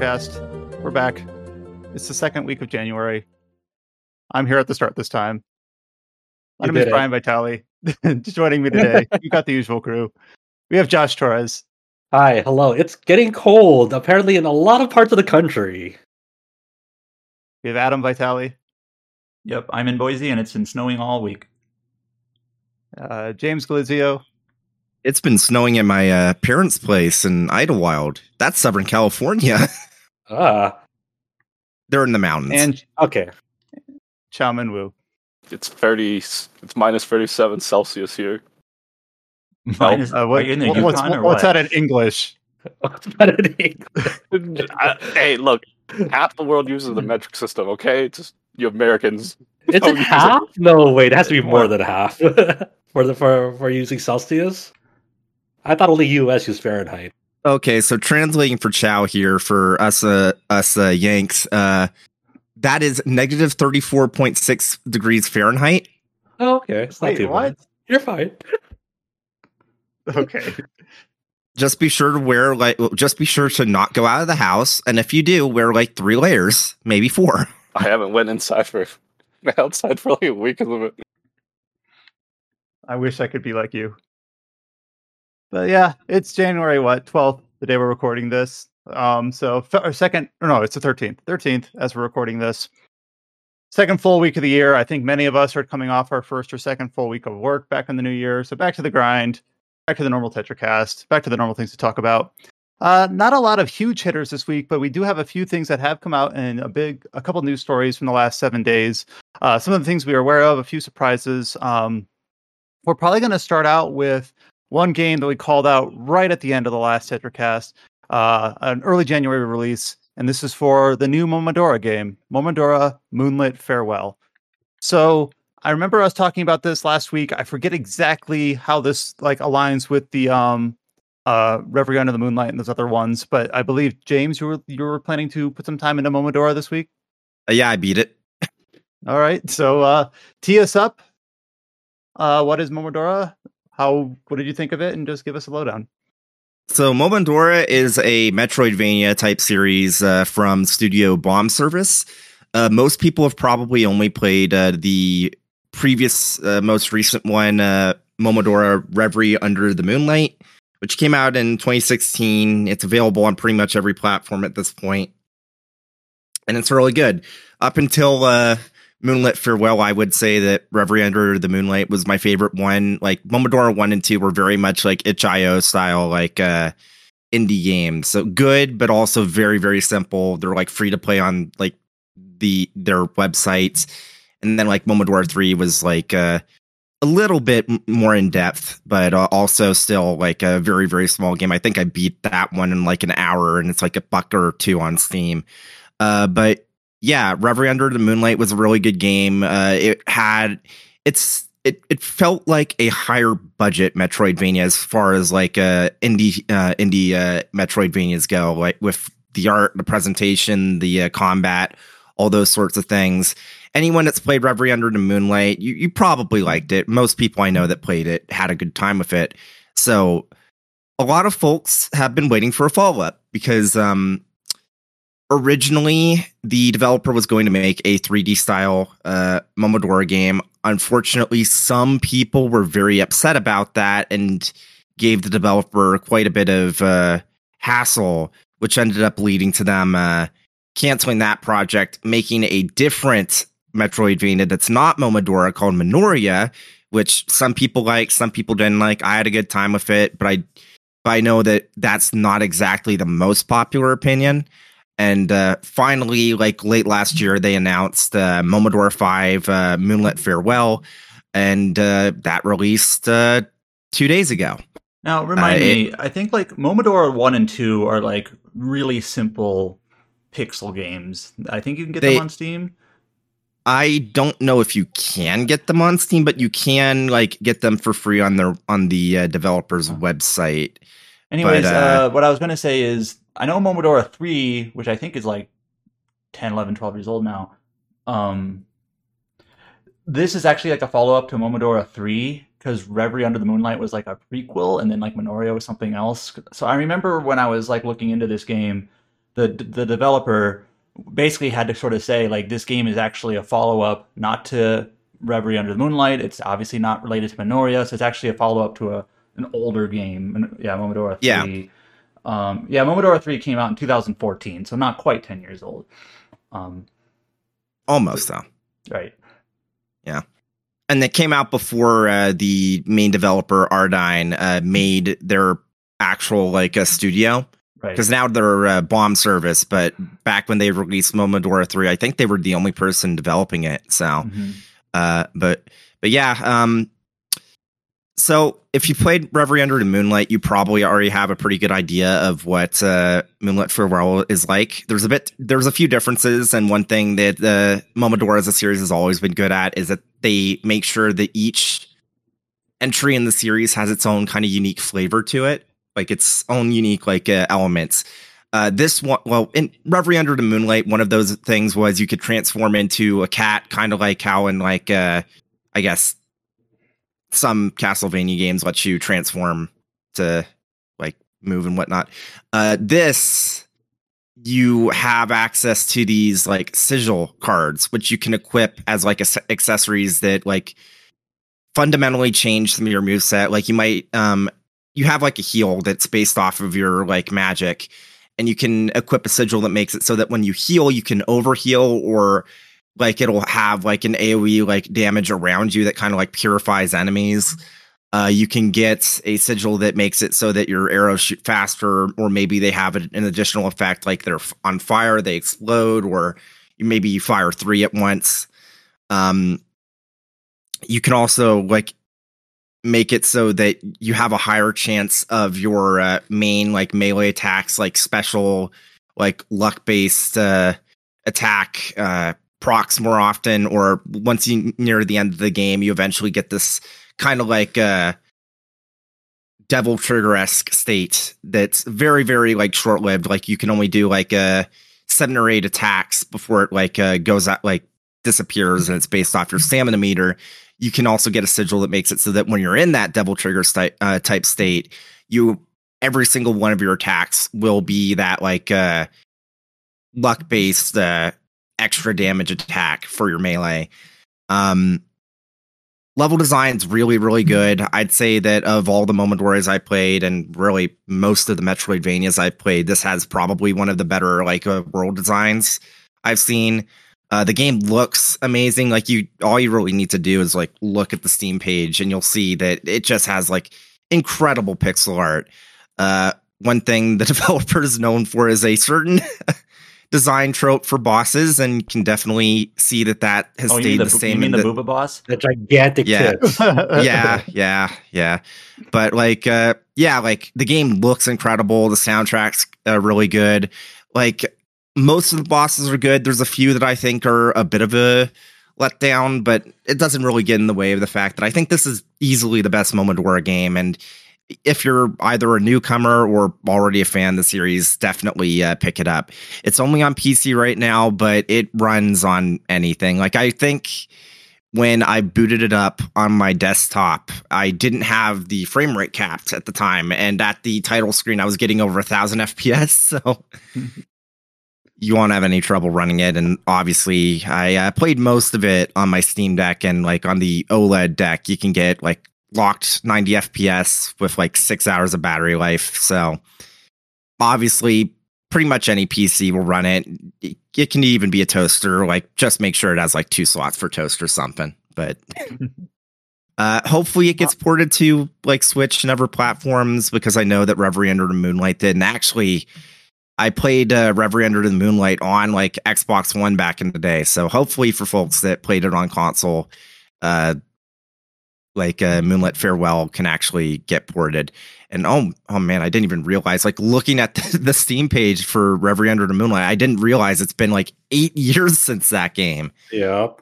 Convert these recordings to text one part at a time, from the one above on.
everyone. It's the TetraCast. We're back. It's the second week of January. I'm here at the start this time. My You name is did it. Bryan Vitale. Joining me today, you got the usual crew. We have Josh Torres. Hi, hello. It's getting cold, apparently, in a lot of parts of the country. We have Adam Vitale. Yep, I'm in Boise and it's been snowing all week. Uh, James Galizio. It's been snowing at my uh, parents' place in Idyllwild. That's Southern California. Ah, They're in the mountains. And okay. Chow Min Wu. It's thirty. It's minus thirty-seven Celsius here. Minus- Uh, what- are you in the what- what's, Yukon or what's that in English? I- hey, look, half the world uses the metric system. Okay, just you Americans. It's don't it half? No, wait, it has to be more More. than half for the for for using Celsius. I thought only U.S. used Fahrenheit. okay, so translating for Chow here for us, uh, us uh, Yanks, uh, that is negative thirty four point six degrees Fahrenheit. Oh, okay, it's not Wait, too what? bad. You're fine. Okay. Just be sure to wear like, just be sure to not go out of the house, and if you do, wear like three layers, maybe four. I haven't went inside for outside for like a week because of it. I wish I could be like you. But yeah, it's January what twelfth, the day we're recording this. Um, so second, or no, it's the thirteenth, thirteenth as we're recording this. Second full week of the year. I think many of us are coming off our first or second full week of work back in the new year. So back to the grind, back to the normal TetraCast, back to the normal things to talk about. Uh, not a lot of huge hitters this week, but we do have a few things that have come out and a big, a couple news stories from the last seven days. Uh, some of the things we are aware of, a few surprises. Um, we're probably going to start out with one game that we called out right at the end of the last TetraCast, uh, an early January release, and this is for the new Momodora game, Momodora Moonlit Farewell. So I remember us talking about this last week. I forget exactly how this like aligns with the um uh Reverie Under the Moonlight and those other ones, but I believe James, you were you were planning to put some time into Momodora this week. Uh, yeah, I beat it. All right, so uh tee us up. Uh, what is Momodora? How what did you think of it? And just give us a lowdown. So Momodora is a Metroidvania type series uh, from Studio Bombservice. Uh, most people have probably only played uh, the previous, uh, most recent one, uh, Momodora Reverie Under the Moonlight, which came out in 2016. It's available on pretty much every platform at this point, and it's really good. Up until uh, Moonlit Farewell, I would say that Reverie Under the Moonlight was my favorite one. Like Momodora 1 and 2 were very much like itch.io style, like uh indie games. So good, but also very, very simple. They're like free to play on like the their websites. And then like Momodora 3 was like uh a little bit more in depth, but uh, also still like a very, very small game. I think I beat that one in like an hour and it's like a buck or two on Steam. Uh, but yeah, Reverie Under the Moonlight was a really good game. Uh, it had it's it it felt like a higher budget Metroidvania as far as like uh indie uh indie uh Metroidvanias go, like with the art, the presentation, the uh, combat, all those sorts of things. Anyone that's played Reverie Under the Moonlight, you, you probably liked it. Most people I know that played it had a good time with it. So a lot of folks have been waiting for a follow up because um originally the developer was going to make a 3D style uh, Momodora game. Unfortunately, some people were very upset about that and gave the developer quite a bit of uh, hassle, which ended up leading to them uh, canceling that project, making a different Metroidvania that's not Momodora called Minoria, which some people like, some people didn't like. I had a good time with it, but I, but I know that that's not exactly the most popular opinion. And uh, finally, like late last year, they announced uh, Momodora 5 uh, Moonlit Farewell, and uh, that released uh, two days ago. Now, remind Uh, me, I think like Momodora 1 and 2 are like really simple pixel games. I think you can get They- them on Steam. I don't know if you can get them on Steam, but you can like get them for free on their on the uh, developer's website. Anyways, But, what I was going to say is I know Momodora 3, which I think is like 10, 11, 12 years old now. Um, this is actually like a follow up to Momodora 3 because Reverie Under the Moonlight was like a prequel, and then like Minoria was something else. So I remember when I was like looking into this game, the the developer basically had to sort of say like this game is actually a follow up, not to Reverie Under the Moonlight. It's obviously not related to Minoria, so it's actually a follow up to a an older game. Yeah, Momodora Yeah. Um, yeah, Momodora three came out in 2014, so not quite 10 years old. Um, Almost though. right. Yeah. And it came out before uh, the main developer rdein uh, made their actual like a studio Right. because now they're a Bombservice. But back when they released Momodora three, I think they were the only person developing it. So, Mhm. uh, but but yeah. Um, so if you played Reverie Under the Moonlight, you probably already have a pretty good idea of what uh, Moonlit Farewell is like. There's a bit, there's a few differences, and one thing that uh, Momodora as a series has always been good at is that they make sure that each entry in the series has its own kind of unique flavor to it, like its own unique like uh, elements. Uh, this one, well, in Reverie Under the Moonlight, one of those things was you could transform into a cat, kind of like how in like uh, I guess some Castlevania games let you transform to like move and whatnot. Uh, this you have access to these like sigil cards, which you can equip as like ac- accessories that like fundamentally change some of your moveset. Like you might um you have like a heal that's based off of your like magic, and you can equip a sigil that makes it so that when you heal, you can overheal or like it'll have like an AoE like damage around you that kind of like purifies enemies. Uh, you can get a sigil that makes it so that your arrows shoot faster, or maybe they have an an additional effect like they're on fire, they explode, or maybe you fire three at once. Um, you can also like make it so that you have a higher chance of your uh, main like melee attacks, like special, like luck based uh, attack uh, procs more often, or once you near the end of the game, you eventually get this kind of like uh devil trigger esque state that's very very like short lived. Like you can only do like uh seven or eight attacks before it like uh goes out like disappears and it's based off your stamina meter. You can also get a sigil that makes it so that when you're in that devil trigger sti- uh, type state, you every single one of your attacks will be that like uh luck based uh extra damage attack for your melee. Um level design's really really good. I'd say that of all the momodoras i played and really most of the metroidvanias i've played this has probably one of the better like uh, world designs i've seen. Uh, the game looks amazing. Like you all you really need to do is like look at the steam page and you'll see that it just has like incredible pixel art. Uh, one thing the developer is known for is a certain design trope for bosses and you can definitely see that that has Oh, you stayed mean the, the you same mean in the Booba boss? The gigantic Yeah. tits. yeah, yeah, yeah. But like, uh, yeah, like the game looks incredible. The soundtrack's uh, really good. Like most of the bosses are good. There's a few that I think are a bit of a letdown, but it doesn't really get in the way of the fact that I think this is easily the best Momodora game. And if you're either a newcomer or already a fan of the series, definitely uh, pick it up. It's only on PC right now, but it runs on anything. Like I think when I booted it up on my desktop, I didn't have the frame rate capped at the time, and at the title screen, I was getting over a thousand FPS. So you won't have any trouble running it. And obviously, I uh, played most of it on my Steam Deck, and like on the OLED deck, you can get like locked 90 FPS with like six hours of battery life. So obviously, pretty much any PC will run it. It- can even be a toaster. Like, just make sure it has like two slots for toast or something. But uh, hopefully, it gets ported to like Switch and other platforms because I know that Reverie Under the Moonlight did. And actually, I played uh, Reverie Under the Moonlight on like Xbox One back in the day. So hopefully, for folks that played it on console, uh, like uh, Moonlit Farewell can actually get ported. And oh, oh man, I didn't even realize. Like looking at the, the Steam page for Reverie Under the Moonlight, I didn't realize it's been like eight years since that game. Yep.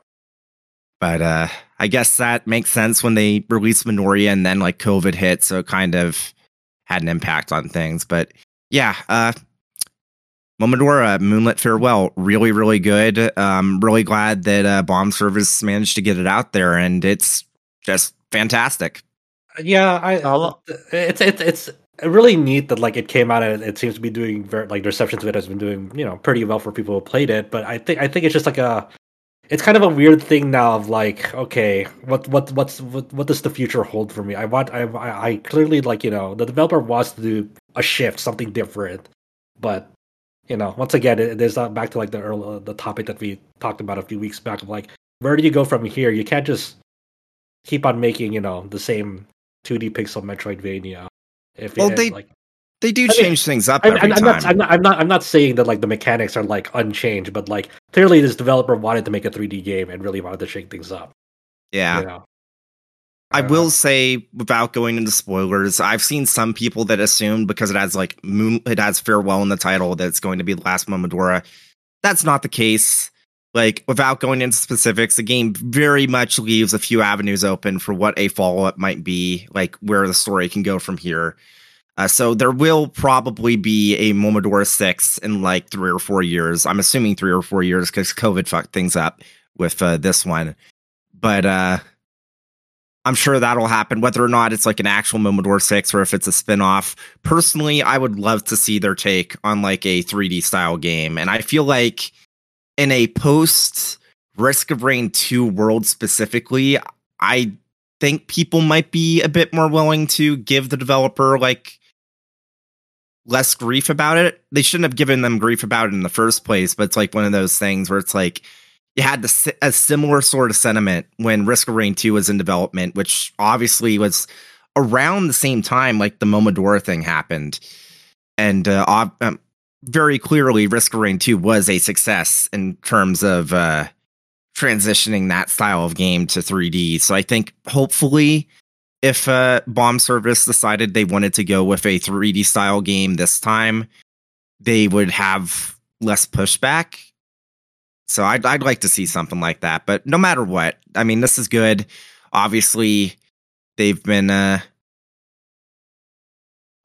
But uh, I guess that makes sense when they released Minoria and then like COVID hit, so it kind of had an impact on things. But yeah, uh, Momodora Moonlit Farewell, really, really good. Um, really glad that uh, Bombservice managed to get it out there, and it's just fantastic. Yeah, I. How lo- It's it's it's really neat that like it came out and it seems to be doing very like the reception to it has been doing you know pretty well for people who played it. But I think I think it's just like a. It's kind of a weird thing now of like, okay, what what what's what, what does the future hold for me? I want I I I clearly like you know the developer wants to do a shift, something different, but you know once again it, there's uh, back to like the early, the topic that we talked about a few weeks back of like where do you go from here? You can't just keep on making you know the same 2D pixel Metroidvania. If Well, it, they- like They do I mean, change things up I'm, every I'm, I'm time. not, I'm not I'm not I'm not saying that like the mechanics are like unchanged, but like clearly this developer wanted to make a 3D game and really wanted to shake things up. yeah. You know? I Uh, will say, without going into spoilers, I've seen some people that assume because it has like moon, it has farewell in the title that it's going to be the last Momodora. That's not the case. Like, without going into specifics, the game very much leaves a few avenues open for what a follow up might be, like where the story can go from here. Uh, so there will probably be a Momodora six in like three or four years. I'm assuming three or four years because COVID fucked things up with uh, this one. But uh, I'm sure that'll happen, whether or not it's like an actual Momodora 6 or if it's a spin-off. Personally, I would love to see their take on like a 3D style game. And I feel like in a post Risk of Rain 2 world specifically, I think people might be a bit more willing to give the developer like less grief about it. They shouldn't have given them grief about it in the first place, but it's like one of those things where it's like you had a similar sort of sentiment when Risk of Rain 2 was in development, which obviously was around the same time like the Momodora thing happened. And uh, um, very clearly, Risk of Rain 2 was a success in terms of uh, transitioning that style of game to 3D. So I think hopefully, if uh, Bombservice decided they wanted to go with a 3D style game this time, they would have less pushback. So I'd I'd like to see something like that. But no matter what, I mean, this is good. Obviously, they've been uh,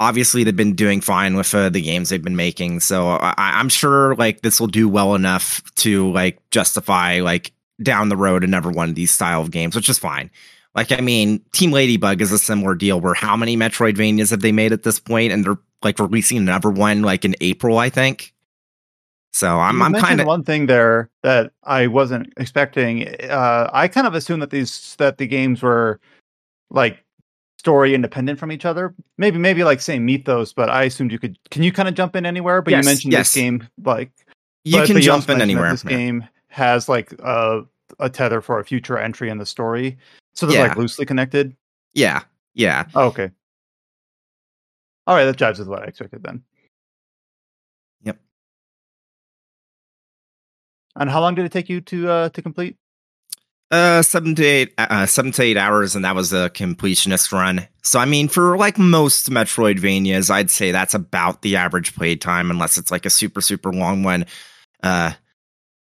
obviously they've been doing fine with uh, the games they've been making. So I, I'm sure like this will do well enough to like justify like down the road another one of these style of games, which is fine. Like I mean, Team Ladybug is a similar deal. Where how many Metroidvanias have they made at this point, and they're like releasing another one like in April, I think. So I'm You I'm kind of one thing there that I wasn't expecting. Uh, I kind of assumed that these that the games were like story independent from each other. Maybe maybe like same mythos, but I assumed you could. Can you kind of jump in anywhere? But Yes, you mentioned yes. this game like you but- can but jump also in anywhere. This yeah. game has like a a tether for a future entry in the story, so they're Yeah. like loosely connected. Yeah, yeah. Oh, okay. All right, that jives with what I expected then. Yep. And how long did it take you to uh to complete? Uh, seven to eight, uh, seven to eight hours, and that was a completionist run. So, I mean, for like most Metroidvanias, I'd say that's about the average play time, unless it's like a super, super long one. Uh,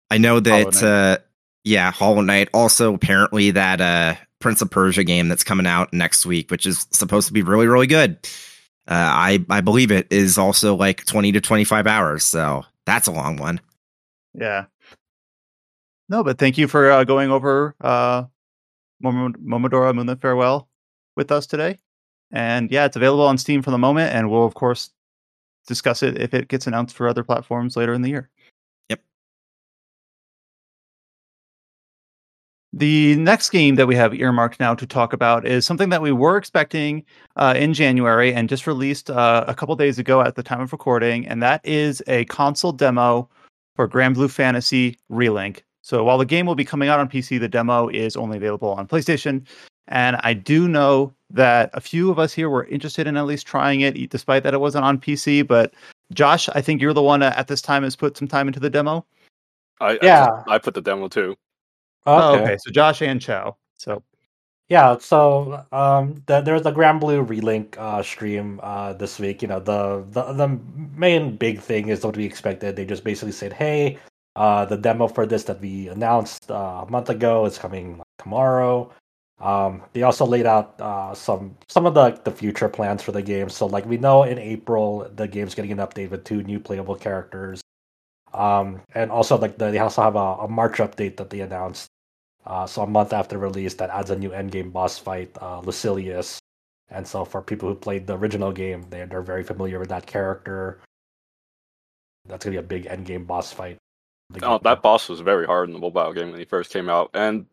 I know that, Knight. uh, yeah, Hollow Knight. Also, apparently, that uh, Prince of Persia game that's coming out next week, which is supposed to be really, really good. Uh, I I believe it is also like twenty to twenty five hours, so that's a long one. Yeah. No, but thank you for uh, going over uh, Momo- Momodora Moonlit Farewell with us today. And yeah, it's available on Steam for the moment, and we'll of course discuss it if it gets announced for other platforms later in the year. Yep. The next game that we have earmarked now to talk about is something that we were expecting uh, in January and just released uh, a couple days ago at the time of recording, and that is a console demo for Granblue Fantasy Relink. So while the game will be coming out on PC, the demo is only available on PlayStation. And I do know that a few of us here were interested in at least trying it, despite that it wasn't on PC. But Josh, I think you're the one at this time has put some time into the demo. I, I Yeah. just- I, put the demo too. Oh, okay. So Josh and Chow. So Yeah, so um, the, there's a Granblue Relink uh, stream uh, this week. You know, the, the the main big thing is what we expected. They just basically said, "Hey, uh, the demo for this that we announced uh, a month ago is coming tomorrow." Um, they also laid out uh, some some of the the future plans for the game. So, like we know, in April the game's getting an update with two new playable characters, um, and also like the, they also have a, a March update that they announced. Uh, so a month after release, that adds a new endgame boss fight, uh, Lucilius. and so for people who played the original game, they they're very familiar with that character. That's gonna be a big end game boss fight. Oh, that boss was very hard in the mobile game when he first came out, and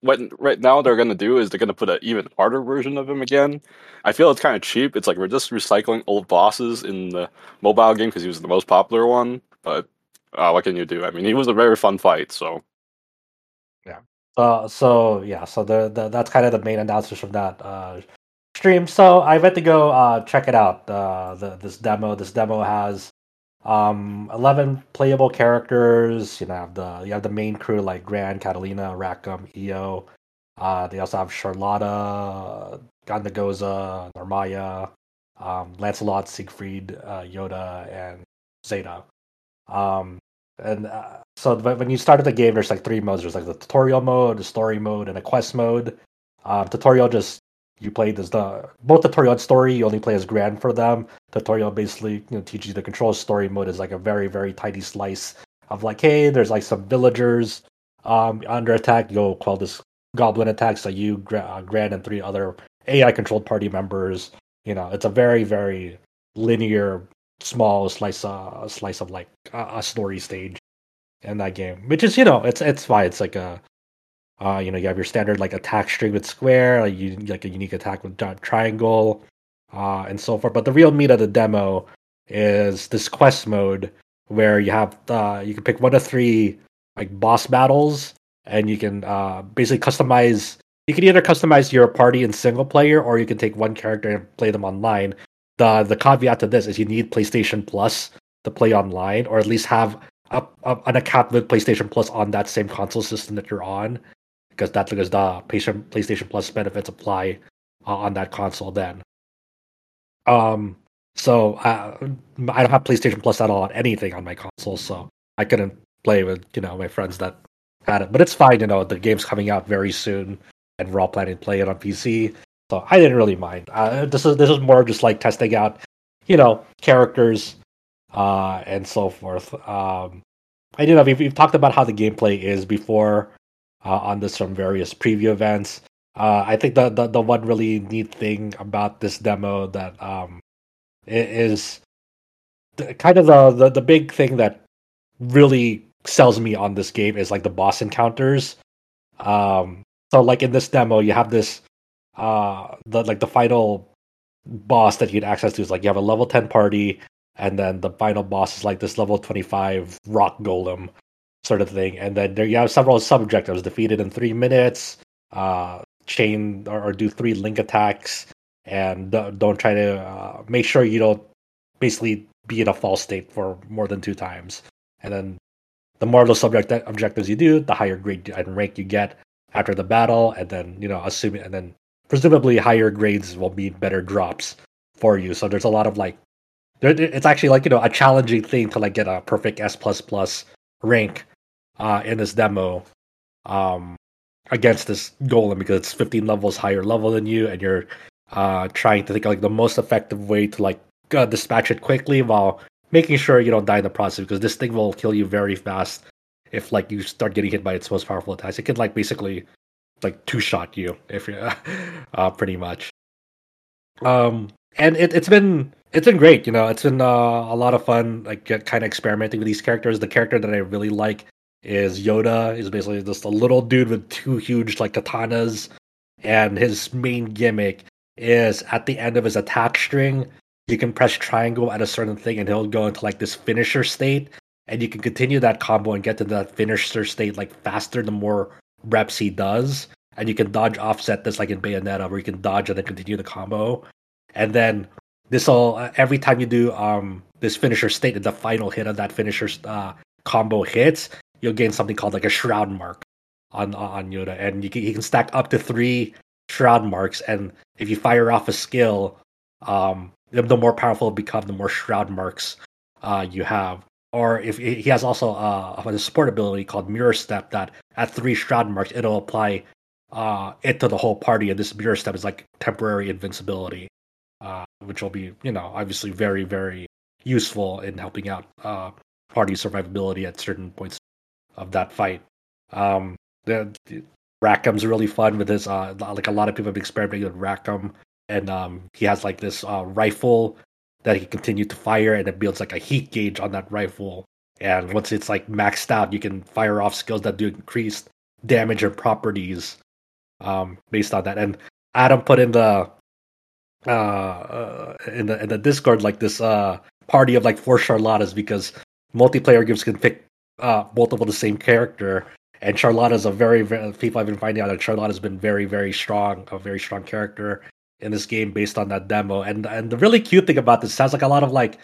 what right now they're gonna do is they're gonna put an even harder version of him again. I feel it's kind of cheap. It's like we're just recycling old bosses in the mobile game because he was the most popular one. But uh, what can you do? I mean, he was a very fun fight. So yeah. Uh, so yeah, so the, the that's kind of the main announcements from that uh, stream. So I went to go uh, check it out. Uh, the this demo. This demo has um 11 playable characters. You know, have the you have the main crew like Gran, Catalina, Rackham, Io. Uh, they also have Charlotta, Ghandagoza, Narmaya, um, Lancelot, Siegfried, uh, Yoda, and Zeta. Um, and uh, so when you started the game, there's like three modes. There's like the tutorial mode, the story mode, and a quest mode. Um, tutorial just you play as the both the and story. You only play as Gran for them. The Tutorial basically you know teaches you the control. Story mode is like a very very tiny slice of like, hey, there's like some villagers um under attack. You go quell this goblin attack. So you, Gra- uh, Gran, and three other AI controlled party members. You know, it's a very very linear small slice uh slice of like a, a story stage in that game which is you know it's it's fine it's like a uh you know you have your standard like attack string with square like you like a unique attack with tri- triangle uh and so forth. But the real meat of the demo is this quest mode where you have uh you can pick one of three like boss battles and you can uh basically customize you can either customize your party in single player or you can take one character and play them online. The the caveat to this is you need PlayStation Plus to play online, or at least have a, a, an account with PlayStation Plus on that same console system that you're on, because that's because the PlayStation PlayStation Plus benefits apply uh, on that console. Then, um, so uh, I don't have PlayStation Plus at all on anything on my console, so I couldn't play with you know my friends that had it. But it's fine, you know. The game's coming out very soon, and we're all planning to play it on PC. So I didn't really mind. Uh, this is this is more just like testing out, you know, characters, uh, and so forth. Um, I do know we've, we've talked about how the gameplay is before uh, on this from various preview events. Uh, I think the, the the one really neat thing about this demo that um, is kind of the, the the big thing that really sells me on this game is like the boss encounters. Um, so like in this demo, you have this uh the like the final boss that you get access to is like you have a level 10 party and then the final boss is like this level 25 rock golem sort of thing. And then there you have several sub objectives defeated in three minutes uh chain or, or do three link attacks and don't, try to uh, make sure you don't basically be in a false state for more than two times. And then the more of those subject objectives you do the higher grade and rank you get after the battle. And then you know assuming and then presumably higher grades will mean better drops for you. So there's a lot of like, it's actually like you know a challenging thing to like get a perfect S plus plus rank uh, in this demo um, against this golem because it's 15 levels higher level than you, and you're uh, trying to think of, like the most effective way to like uh, dispatch it quickly while making sure you don't die in the process because this thing will kill you very fast if like you start getting hit by its most powerful attacks. It can like basically like two shot you if you uh pretty much um and it, it's been it's been great you know it's been uh, a lot of fun like kind of experimenting with these characters the character that i really like is yoda he's basically just a little dude with two huge like katanas and his main gimmick is at the end of his attack string you can press triangle at a certain thing and he'll go into like this finisher state and you can continue that combo and get to that finisher state like faster the more reps he does, and you can dodge offset this like in Bayonetta, where you can dodge and then continue the combo, and then this will uh, every time you do um this finisher state the final hit of that finisher uh, combo hits, you'll gain something called like a shroud mark on on Yoda, and you can, can stack up to three shroud marks, and if you fire off a skill, um the, more powerful it become, the more shroud marks uh you have. Or if he has also uh, a support ability called Mirror Step that at three Shroud marks it'll apply uh, it to the whole party, and this Mirror Step is like temporary invincibility, uh, which will be you know obviously very very useful in helping out uh, party survivability at certain points of that fight. Um, the, the Rackham's really fun with his uh, like a lot of people have experimented with Rackham and um, he has like this uh, rifle that he can continue to fire, and it builds like a heat gauge on that rifle. And once it's like maxed out, you can fire off skills that do increased damage and properties um, based on that. And Adam put in the uh, uh in the in the Discord like this uh party of like four Charlottas because multiplayer games can pick uh multiple the same character. And Charlotta's a very, very people I've been finding out that Charlotta's been very, very strong, a very strong character in this game based on that demo. And and the really cute thing about this sounds like a lot of like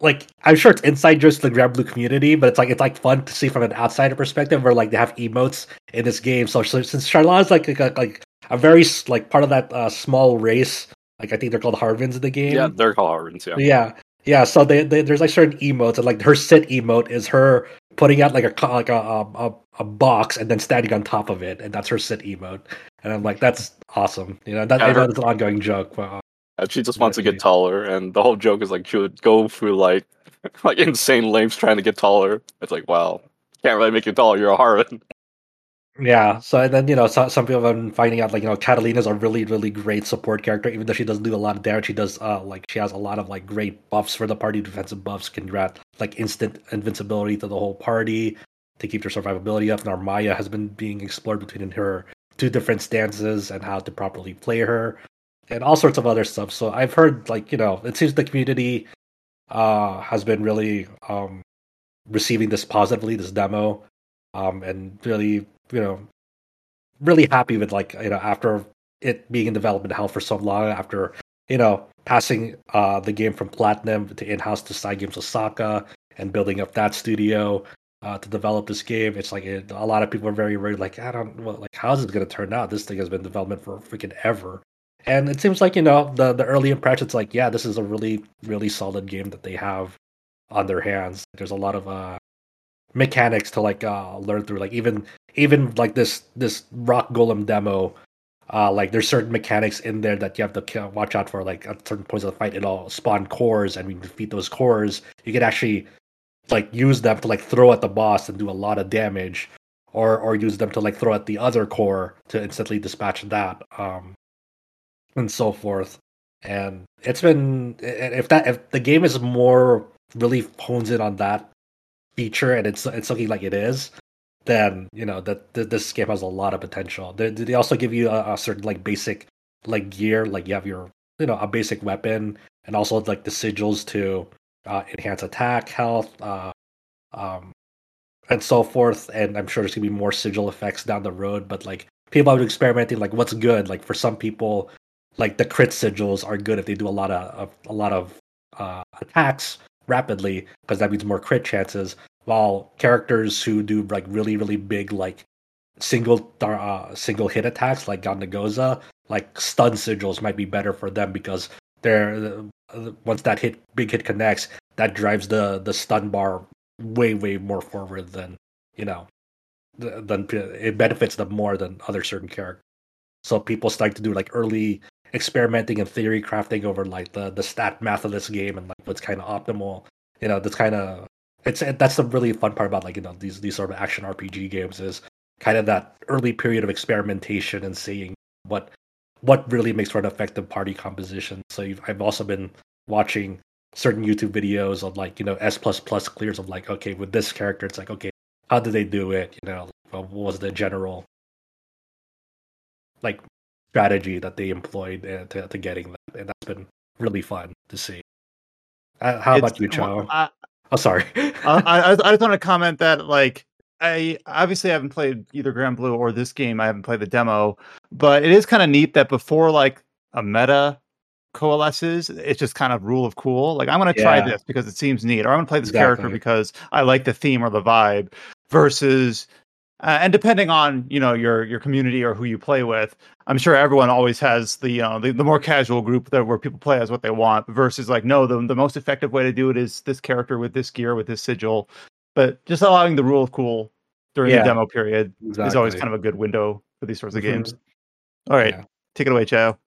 like I'm sure it's inside just the Granblue community, but it's like it's like fun to see from an outsider perspective where like they have emotes in this game. So, so since Charlotte's like like a, like a very like part of that uh, small race, like I think they're called Harvins in the game. Yeah, they're called Harvins. Yeah. Yeah. Yeah, so they, they, there's like certain emotes, and like her sit emote is her putting out like a like a, a a box and then standing on top of it, and that's her sit emote. And I'm like, that's awesome. You know, that, Yeah, that's an ongoing joke. But, uh, And she just wants to get taller, and the whole joke is like she would go through like like insane lengths trying to get taller. It's like, wow, can't really make you taller. You're a Harvin. Yeah. So and then you know so, some people have been finding out like you know Catalina's a really really great support character even though she doesn't do a lot of damage. She does uh like she has a lot of like great buffs for the party. Defensive buffs can grant like instant invincibility to the whole party to keep their survivability up. And Maya has been being explored between her two different stances and how to properly play her and all sorts of other stuff. So I've heard like you know it seems the community uh has been really um receiving this positively this demo um and really you know really happy with like you know after it being in development hell for so long after you know passing uh the game from platinum to in-house to Cygames osaka and building up that studio uh to develop this game it's like it, a lot of people are very very like i don't like how's it going to turn out? This thing has been development for freaking ever. And it seems like you know the the early impressions like yeah this is a really really solid game that they have on their hands. There's a lot of uh mechanics to like uh learn through like even even like this this rock golem demo uh like there's certain mechanics in there that you have to watch out for like at certain points of the fight it'll spawn cores and when you defeat those cores. You can actually like use them to like throw at the boss and do a lot of damage or or use them to like throw at the other core to instantly dispatch that um and so forth. And it's been if that if the game is more really hones in on that feature and it's it's looking like it is then you know that th- this game has a lot of potential. They, they also give you a, a certain like basic like gear like you have your you know a basic weapon and also like the sigils to uh, enhance attack health uh, um, and so forth. And i'm sure there's gonna be more sigil effects down the road but like people been experimenting like what's good? Like for some people like the crit sigils are good if they do a lot of, of a lot of uh, attacks rapidly because that means more crit chances while characters who do like really really big like single uh, single hit attacks like Ghandagoza, like stun sigils might be better for them because they're uh, once that hit big hit connects, that drives the the stun bar way way more forward than you know th- than it benefits them more than other certain characters. So people start to do like early experimenting and theory crafting over like the the stat math of this game and like what's kind of optimal. You know, that's kind of it's that's the really fun part about like you know these these sort of action RPG games is kind of that early period of experimentation and seeing what what really makes for an effective party composition. So I've also been watching certain YouTube videos of like you know S plus plus clears of like okay with this character it's like okay how did they do it you know what was the general like strategy that they employed uh, to, to getting that and that's been really fun to see. Uh, how about It's- you, Cho? I, Oh, sorry. I, I, I just want to comment that like I obviously haven't played either Granblue or this game. I haven't played the demo, but it is kind of neat that before like a meta coalesces, it's just kind of rule of cool. Like I'm going to try this because it seems neat, or I'm going to play this character because I like the theme or the vibe. Versus, uh, and depending on you know your your community or who you play with, I'm sure everyone always has the you know the, the more casual group that where people play as what they want. Versus like no, the the most effective way to do it is this character with this gear with this sigil. But just allowing the rule of cool during Yeah. the demo period is always kind of a good window for these sorts of Mhm. games. All right, Yeah. take it away, Chao.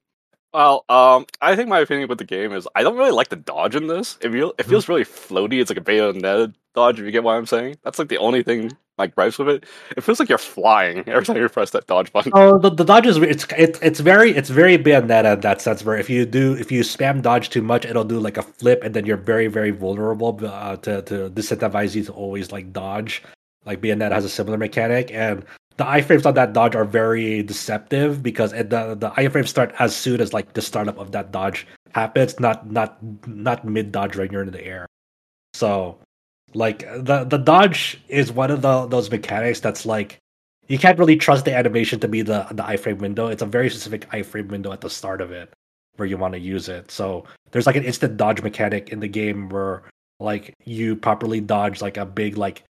Well, um, I think my opinion with the game is I don't really like the dodge in this. It, feel, it feels really floaty. It's like a Bayonetta dodge, if you get what I'm saying. That's like the only thing like gripes with it. It feels like you're flying every time you press that dodge button. Oh, the, the dodge is it's it's it's very it's very Bayonetta in that sense. Where if you do if you spam dodge too much, it'll do like a flip, and then you're very very vulnerable uh, to to disincentivize you to always like dodge. Like Bayonetta has a similar mechanic, and the iframes on that dodge are very deceptive because it, the the iframes start as soon as like the startup of that dodge happens, not not not mid dodge when you're in the air. So, like the the dodge is one of the those mechanics that's like you can't really trust the animation to be the the iframe window. It's a very specific iframe window at the start of it where you want to use it. So there's like an instant dodge mechanic in the game where like you properly dodge like a big like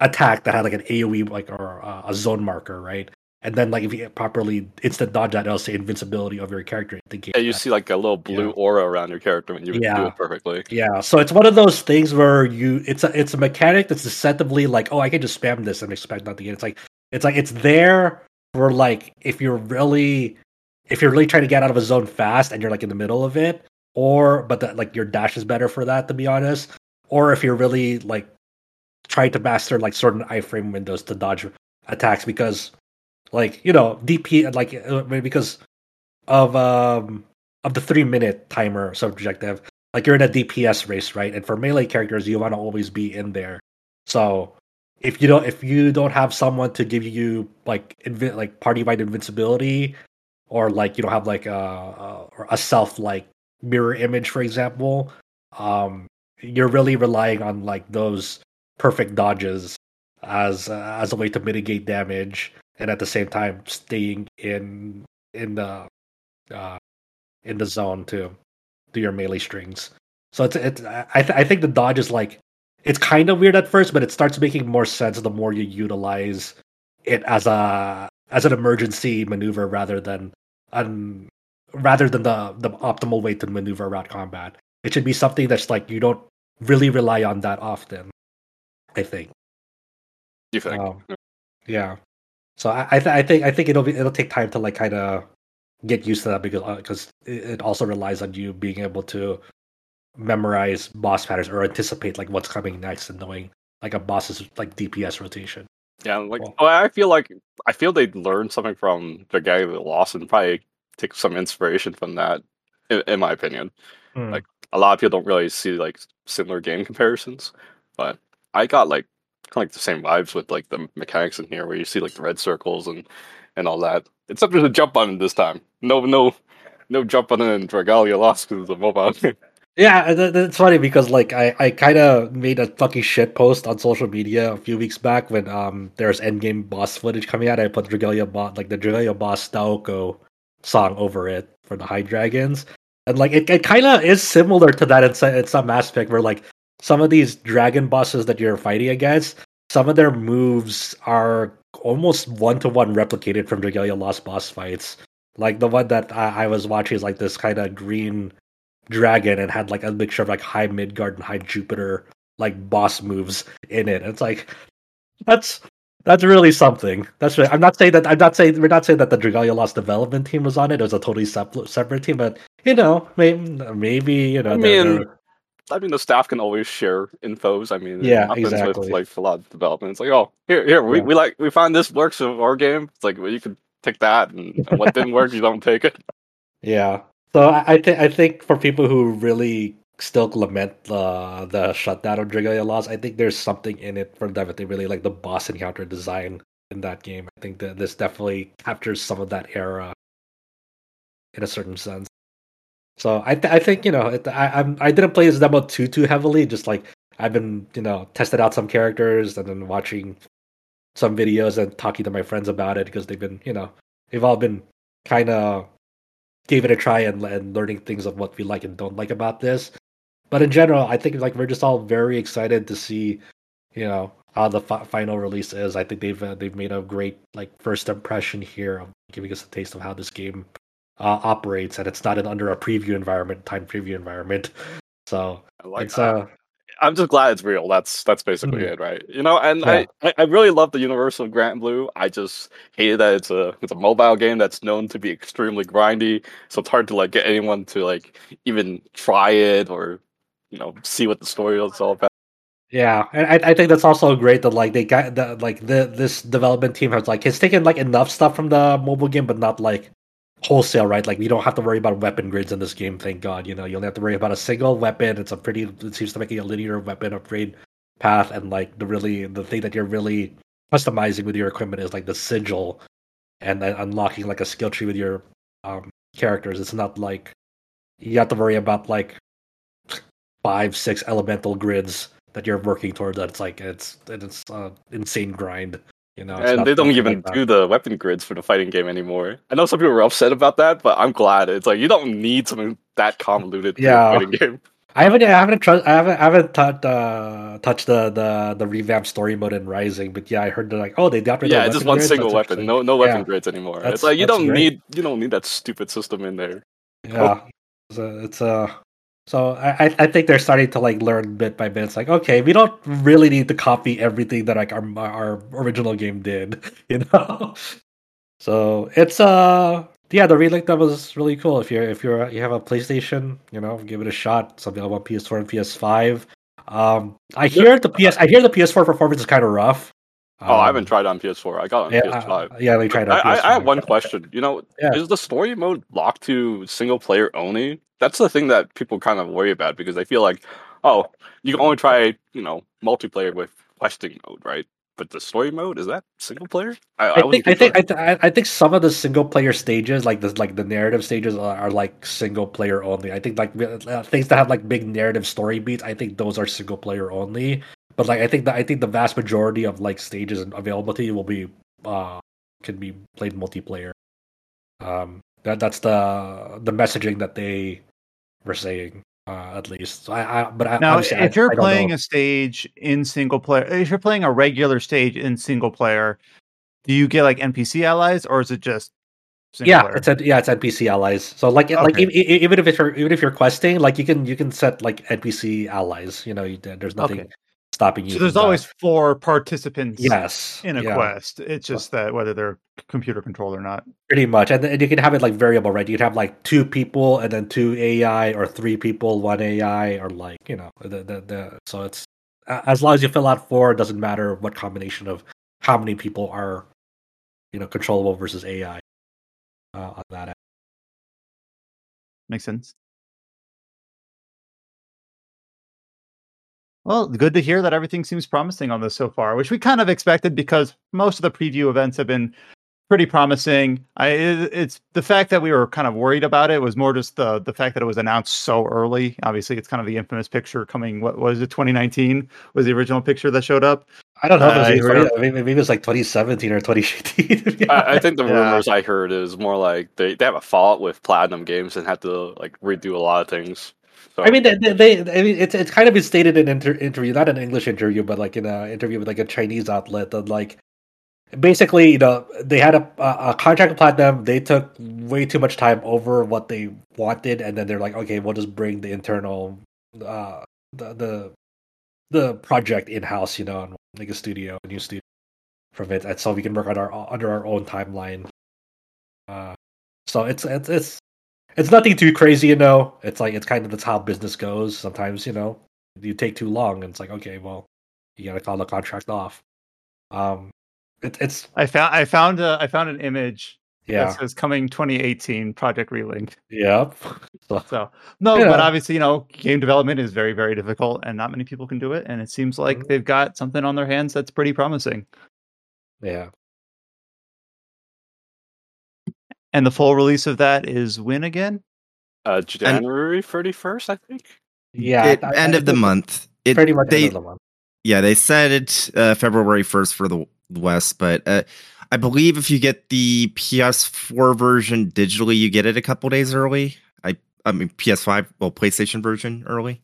attack that had like an AOE like or uh, a zone marker, right? And then like if you properly instant dodge that, it'll say invincibility of your character the game. Yeah, you see like a little blue Yeah. aura around your character when you do it perfectly. Yeah, so it's one of those things where you it's a it's a mechanic that's deceptively like, oh, I can just spam this and expect nothing. It's like it's like it's there for like if you're really if you're really trying to get out of a zone fast and you're like in the middle of it, or but that like your dash is better for that to be honest, or if you're really like trying to master like certain iframe windows to dodge attacks because like you know DP like uh, because of um of the three minute timer subjective like you're in a DPS race, right? And for melee characters, you want to always be in there. So if you don't, if you don't have someone to give you like invi- like party wide invincibility, or like you don't have like a a, a self like mirror image, for example, um, you're really relying on like those perfect dodges as uh, as a way to mitigate damage, and at the same time staying in in the uh, in the zone to do your melee strings. So it's it's I th- I think the dodge is like it's kind of weird at first, but it starts making more sense the more you utilize it as a as an emergency maneuver rather than um rather than the the optimal way to maneuver around combat. It should be something that's like you don't really rely on that often. I think. You think? Um, yeah. So I I, th- I think I think it'll be it'll take time to like kind of get used to that because because it it also relies on you being able to memorize boss patterns or anticipate like what's coming next and knowing like a boss's like DPS rotation. Yeah, like well, I feel like I feel they learned something from the Dragalia Lost and probably take some inspiration from that. In, in my opinion, Hmm. Like, a lot of people don't really see like similar game comparisons, but I got like kind of like the same vibes with like the mechanics in here, where you see like the red circles and and all that. Except there's a jump button this time. No, no, no jump button in Dragalia lost because it's a mobile. Yeah, th- th- it's funny because like I, I kind of made a fucking shit post on social media a few weeks back when um there's endgame boss footage coming out. I put Dragalia boss like the Dragalia boss Taoko song over it for the High Dragons, and like it, it kind of is similar to that in some aspect where like some of these dragon bosses that you're fighting against, some of their moves are almost one to one replicated from Dragalia Lost boss fights. Like the one that I, I was watching is like this kind of green dragon and had like a mixture of like high Midgard and high Jupiter like boss moves in it. It's like that's that's really something. That's really, I'm not saying that I'm not saying we're not saying that the Dragalia Lost development team was on it. It was a totally separate separate team, but you know, maybe maybe you know. I they're- they're- I mean, the staff can always share infos. I mean, it Yeah, happens exactly. With, like a lot of development, it's like, oh, here, here, we, Yeah. we like we find this works in our game. It's like, well, you can take that, and, and what didn't work, you don't take it. Yeah. So I, think I think for people who really still lament the the shutdown of Dragalia Lost, I think there's something in it for them that they really like the boss encounter design in that game. I think that this definitely captures some of that era in a certain sense. So I th- I think you know it, I I'm, I didn't play this demo too too heavily. Just like I've been you know tested out some characters and then watching some videos and talking to my friends about it because they've been you know they've all been kind of gave it a try and, and learning things of what we like and don't like about this. But in general, I think like we're just all very excited to see, you know, how the fi- final release is. I think they've uh, they've made a great like first impression here of giving us a taste of how this game uh, operates, and it's not an under a preview environment, time preview environment. So I like it's that. uh I'm just glad it's real. That's that's basically Mhm. it, right? You know, and Yeah. I, I really love the universe of Granblue. I just hated that it's a it's a mobile game that's known to be extremely grindy, so it's hard to like get anyone to like even try it or you know see what the story is all about. Yeah, and I, I think that's also great that like they got that like the this development team has like it's taken like enough stuff from the mobile game, but not like wholesale, right? Like we don't have to worry about weapon grids in this game, thank God. You know, you only have to worry about a single weapon. It's a pretty it seems to make a linear weapon upgrade path, and like the really the thing that you're really customizing with your equipment is like the sigil, and then unlocking like a skill tree with your um characters. It's not like you have to worry about like five, six elemental grids that you're working towards. That it's like it's it's uh, insane grind. You know, and they don't even do the weapon grids for the fighting game anymore. I know some people were upset about that, but I'm glad. It's like you don't need something that convoluted Yeah. a fighting game. I haven't, I haven't, tr- I haven't, I haven't touched, uh, touched the, the the revamped story mode in Rising, but yeah, I heard they're like, oh, they got rid Yeah, of it's just one grids? single That's weapon. actually- No no weapon yeah. grids anymore. That's- it's like you don't great. need you don't need that stupid system in there. Yeah, so it's uh, so I I- think they're starting to like learn bit by bit. It's like okay, we don't really need to copy everything that like our our original game did, you know. So it's uh yeah, the relink that was really cool. If you're if you're you have a PlayStation, you know, give it a shot. Something about PS4 and PS5. Um, I hear the PS I hear the PS4 performance is kind of rough. Oh, I Um, haven't tried on PS4. I got on Yeah, PS5. uh, yeah, we tried. it I, on I, I have one question. You know, Yeah. is the story mode locked to single player only? That's the thing that people kind of worry about because they feel like, oh, you can only try, you know, multiplayer with questing mode, right? But the story mode is that single player? I, I, I think I think. I, th- I I think some of the single player stages, like the like the narrative stages, are, are like single player only. I think like uh, things that have like big narrative story beats. I think those are single player only. But like I think that I think the vast majority of like stages and availability will be uh can be played multiplayer. Um, that that's the the messaging that they were saying. Uh, at least, so I, I but I, Now, if I- you're playing know. a stage in single player, if you're playing a regular stage in single player, do you get like NPC allies or is it just single yeah, player? it's at yeah, it's NPC allies. So like like Okay. e- e- even if you're even if you're questing, like you can you can set like NPC allies. You know, you, there's nothing Okay. Stopping you. so there's that. always four participants yes in a yeah, quest. It's just that whether they're computer controlled or not. pretty much, and, and you can have it like variable, right? You can have like two people and then two AI, or three people, one AI, or like you know the the, the so it's as long as you fill out four, it doesn't matter what combination of how many people are you know controllable versus AI uh, on that. End. Makes sense. Well, good to hear that everything seems promising on this so far, which we kind of expected because most of the preview events have been pretty promising. I it's the fact that we were kind of worried about it was more just the the fact that it was announced so early. Obviously, it's kind of the infamous picture coming. What was it? 2019 was the original picture that showed up. I don't know. if it was Uh, even we're- 20 maybe, maybe it was like 2017 or 2018. I, I think the Yeah. rumors I heard is more like they, they have a fallout with Platinum Games and had to like redo a lot of things. So I mean, they, they, they- I mean, it's it's kind of been stated in an inter- interview, not an English interview, but like in an interview with like a Chinese outlet that like basically, you know, they had a, a, contract with Platinum. They took way too much time over what they wanted, and then they're like, okay, we'll just bring the internal, uh, the the the project in house, you know, and like a studio, a new studio from it, and so we can work on our under our own timeline. Uh, so it's it's it's it's nothing too crazy, you know. It's like it's kind of that's how business goes. Sometimes, you know, you take too long, and it's like, okay, well, you gotta call the contract off. Um, it, it's I found I found a, I found an image yeah, that says coming 2018 Project Relink. yep. So no, Yeah. but obviously, you know, game development is very, very difficult, and not many people can do it. And it seems like Mhm. they've got something on their hands that's pretty promising. yeah, And the full release of that is when again? uh, January 31st, I think. yeah. It- I- end I of the month. It, Pretty much they, end of the month. Yeah, they said it uh, February 1st for the West, but uh, I believe if you get the PS4 version digitally, you get it a couple days early. I I mean PS5, well PlayStation version early.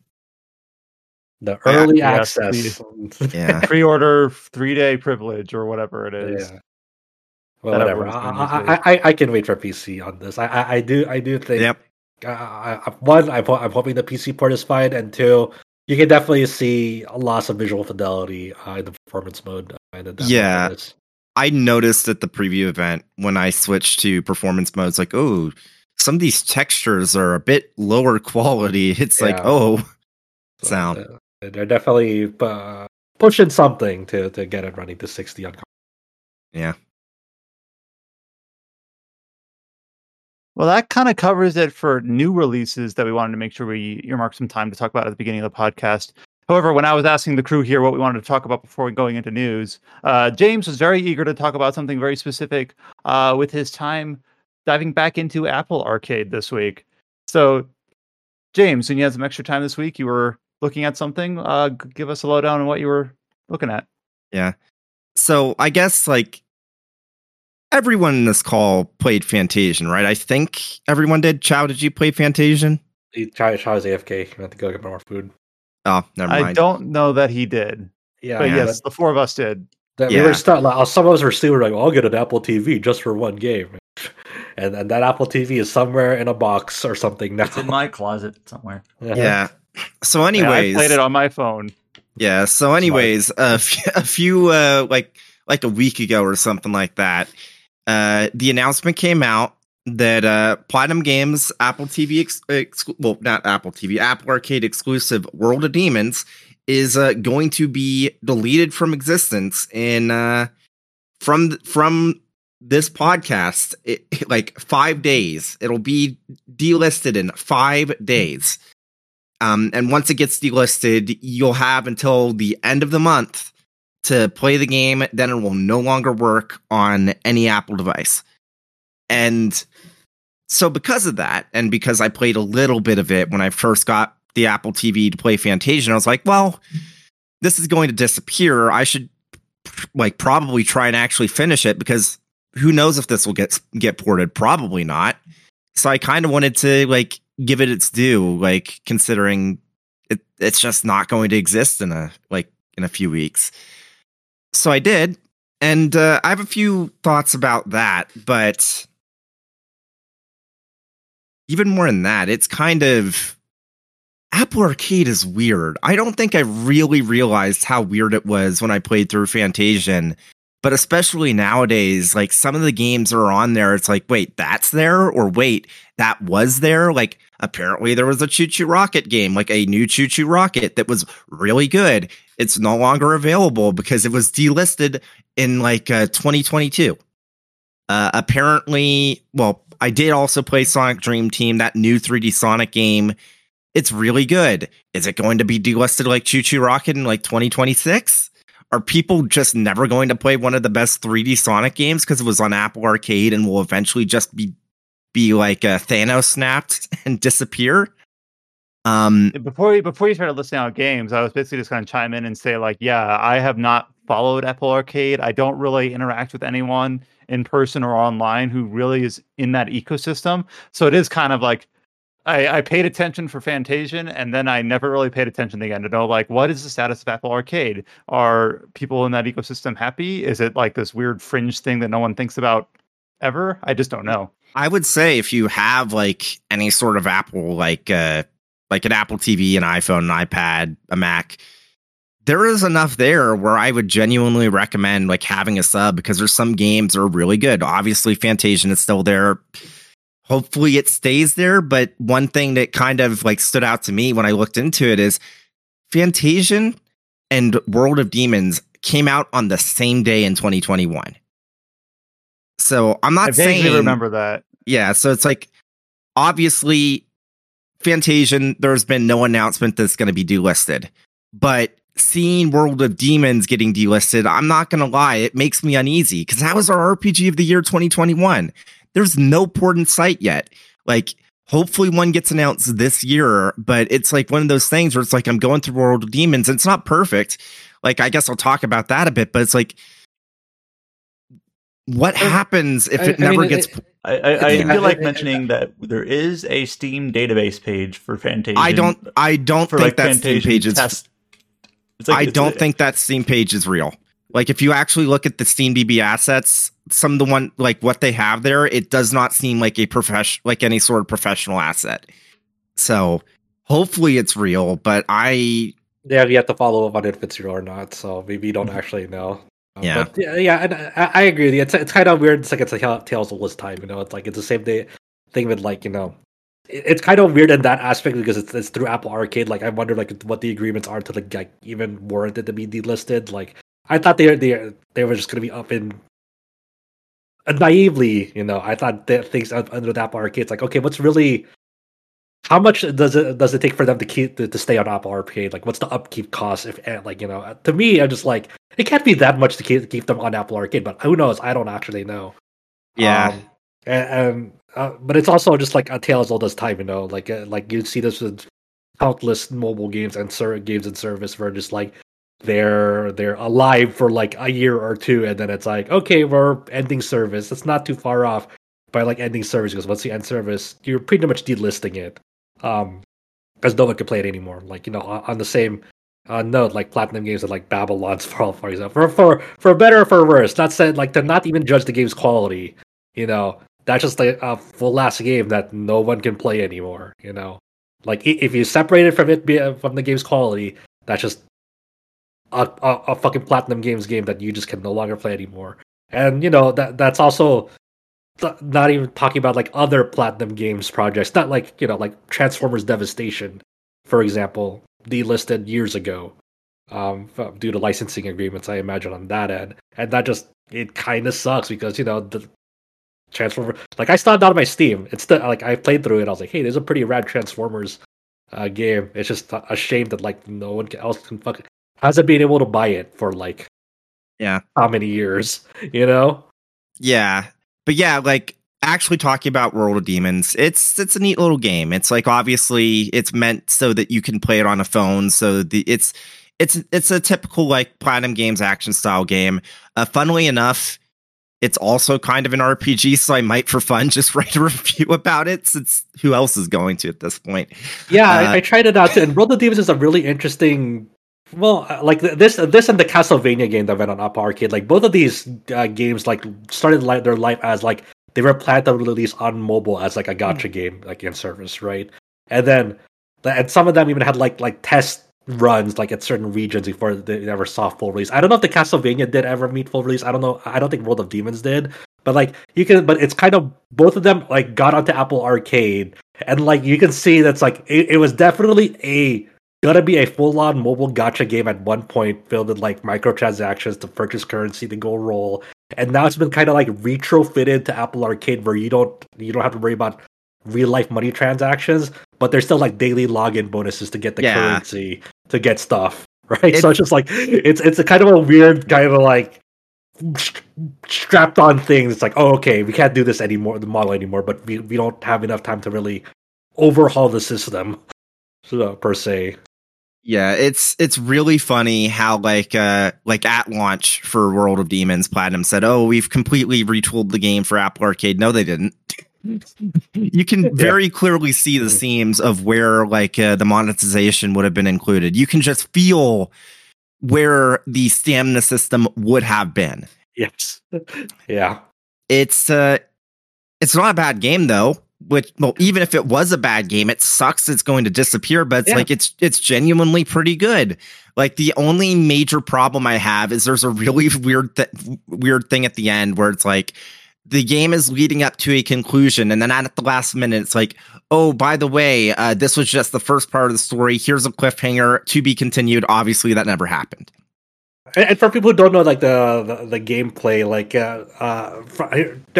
The early yes, access. Yeah. Pre-order three day privilege or whatever it is. Yeah. Well, whatever. I, I, I, can wait for PC on this. I, I, I do, I do think. Yep. Uh, one, I'm, I'm hoping the PC port is fine, and two, you can definitely see a loss of visual fidelity uh, in the performance mode. Uh, the Yeah. I noticed at the preview event when I switched to performance mode, it's like, oh, some of these textures are a bit lower quality. It's like, oh, So, sound. uh, They're definitely uh, pushing something to to get it running to 60 on. Yeah. Well, that kind of covers it for new releases that we wanted to make sure we earmark some time to talk about at the beginning of the podcast. However, when I was asking the crew here what we wanted to talk about before going into news, uh, James was very eager to talk about something very specific uh, with his time diving back into Apple Arcade this week. So, James, when you had some extra time this week, you were looking at something. Uh, give us a lowdown on what you were looking at. Yeah. So I guess like everyone in this call played Fantasian, right? I think everyone did. Chow, did you play Fantasian? He tried AFK. He went to go get more food. Oh, never mind. I don't know that he did, Yeah, but yeah, yes, the four of us did. That Yeah. we were still like, some of us were still like, I'll get an Apple TV just for one game, and and that Apple TV is somewhere in a box or something now. It's in my closet somewhere. Yeah. So, Yeah, anyways, I played it on my phone. Yeah. So, anyways, a few, a few uh, like like a week ago or something like that, uh, the announcement came out that uh, Platinum Games Apple TV, ex- ex- well, not Apple TV, Apple Arcade exclusive World of Demons is uh, going to be deleted from existence in uh, from from this podcast. It, like five days, it'll be delisted in five days. Um, and once it gets delisted, you'll have until the end of the month to play the game. Then it will no longer work on any Apple device. And so, because of that, and because I played a little bit of it when I first got the Apple TV to play Fantasian, I was like, well, this is going to disappear. I should like probably try and actually finish it because who knows if this will get get ported? Probably not. So I kind of wanted to like give it its due, like considering it, it's just not going to exist in a like in a few weeks. So I did, and uh, I have a few thoughts about that, but even more than that, it's kind of Apple Arcade is weird. I don't think I really realized how weird it was when I played through Fantasian. But especially nowadays, like some of the games are on there, it's like, wait, that's there? Or wait, that was there? Like, apparently there was a ChuChu Rocket game, like a new ChuChu Rocket that was really good. It's no longer available because it was delisted in like uh, 2022. Uh, apparently, well, I did also play Sonic Dream Team, that new 3D Sonic game. It's really good. Is it going to be delisted like ChuChu Rocket in like 2026? Are people just never going to play one of the best 3D Sonic games because it was on Apple Arcade and will eventually just be be like uh, Thanos snapped and disappear? Um, Before you before you started listing out games, I was basically just going to chime in and say like, yeah, I have not followed Apple Arcade. I don't really interact with anyone in person or online who really is in that ecosystem. So it is kind of like I, I paid attention for Fantasian and then I never really paid attention again to know like what is the status of Apple Arcade? Are people in that ecosystem happy? Is it like this weird fringe thing that no one thinks about ever? I just don't know. I would say if you have like any sort of Apple, like uh, like an Apple TV, an iPhone, an iPad, a Mac, there is enough there where I would genuinely recommend like having a sub because there's some games that are really good. Obviously, Fantasian is still there. Hopefully, it stays there. But one thing that kind of like stood out to me when I looked into it is Fantasian and World of Demons came out on the same day in 2021. So I'm I not vaguely saying remember that. yeah, so it's like obviously Fantasian, there's been no announcement that's going to be delisted. But seeing World of Demons getting delisted, I'm not going to lie, it makes me uneasy because that was our RPG of the year 2021. There's no port in sight yet. Like, hopefully one gets announced this year, but it's like one of those things where it's like I'm going through World of Demons and it's not perfect. Like, I guess I'll talk about that a bit, but it's like, what happens if I- it I mean, never it- gets I, I, I Yeah. feel like I- I- mentioning that there is a Steam database page for Fantasian. I don't. I don't for think like that Steam Fantasian page is. test. It's like- I it's- don't think that Steam page is real. Like, if you actually look at the Steam DB assets, some of the one like what they have there, it does not seem like a profession, like any sort of professional asset. So, hopefully, it's real. But I, Yeah, you have to follow up on if it's real or not. So maybe you don't mm-hmm. actually know. Uh, Yeah. but yeah, and I, I agree with you. It's it's kind of weird. It's like it's like Tales of List time. You know, it's like it's the same day thing with like you know it's kind of weird in that aspect because it's, it's through Apple Arcade. Like I wonder like what the agreements are to like, like even warranted to be delisted. Like I thought they they they were just gonna be up in uh, naively, you know. I thought that things under the Apple Arcade. It's like okay, what's really how much does it does it take for them to keep to, to stay on Apple Arcade? Like what's the upkeep cost? If eh, like you know, to me, I'm just like it can't be that much to keep to keep them on Apple Arcade. But who knows? I don't actually know. Yeah. Um, and, and uh, but it's also just like a tale as old as time, you know. Like uh, like you see this with countless mobile games and ser- games and service where just like they're they're alive for like a year or two, and then it's like okay, we're ending service. It's not too far off by like ending service because once you end service, you're pretty much delisting it, um, because no one can play it anymore. Like you know, on, the same uh, note, like platinum games and like Babylon's Fall, for example, for for for better or for worse. Not said like to not even judge the game's quality. You know, that's just like a full last game that no one can play anymore. You know, like if you separate it from it from the game's quality, that's just a, a, a fucking platinum games game that you just can no longer play anymore. And you know that that's also not even talking about like other platinum games projects, not like you know like Transformers Devastation, for example, delisted years ago um, due to licensing agreements. I imagine on that end, and that just it kind of sucks because you know the Transformer. Like I still have my Steam. It's still like I played through it. I was like, hey, there's a pretty rad Transformers uh, game. It's just a shame that like no one else can fuck hasn't been able to buy it for like yeah how many years, you know? Yeah, but yeah, like actually talking about World of Demons, it's it's a neat little game. It's like obviously it's meant so that you can play it on a phone. So the it's it's it's a typical like Platinum Games action style game. Uh, funnily enough, it's also kind of an RPG, so I might for fun just write a review about it since who else is going to at this point? Yeah, uh, I, I, tried it out too. And World of Demons is a really interesting. Well, uh, like this, this and the Castlevania game that went on Apple Arcade, like both of these uh, games, like started like their life as like they were planned to release on mobile as like a gacha mm. game, like in service, right? And then, and some of them even had like like test runs like at certain regions before they ever saw full release. I don't know if the Castlevania did ever meet full release. I don't know. I don't think World of Demons did. But like you can, but it's kind of both of them like got onto Apple Arcade, and like you can see that's like it, it was definitely a gonna be a full on mobile gacha game at one point, filled with like microtransactions to purchase currency to go roll. And now it's been kind of like retrofitted to Apple Arcade, where you don't you don't have to worry about real life money transactions, but there's still like daily login bonuses to get the yeah. currency to get stuff, right? so it's just like it's it's a kind of a weird kind of like strapped on thing. It's like, oh, okay, we can't do this anymore, the model anymore, but we, we don't have enough time to really overhaul the system so, per se. Yeah, it's it's really funny how like uh like at launch for World of Demons, Platinum said, "Oh, we've completely retooled the game for Apple Arcade." No, they didn't you can very clearly see the seams of where like uh, the monetization would have been included. You can just feel where the stamina system would have been. Yes. yeah. It's uh it's not a bad game though. Which well, even if it was a bad game, it sucks it's going to disappear, but it's yeah. like it's it's genuinely pretty good. Like the only major problem I have is there's a really weird th- weird thing at the end where it's like the game is leading up to a conclusion and then at the last minute it's like oh by the way uh, this was just the first part of the story here's a cliffhanger to be continued obviously that never happened and for people who don't know like the the, the gameplay like uh, uh for,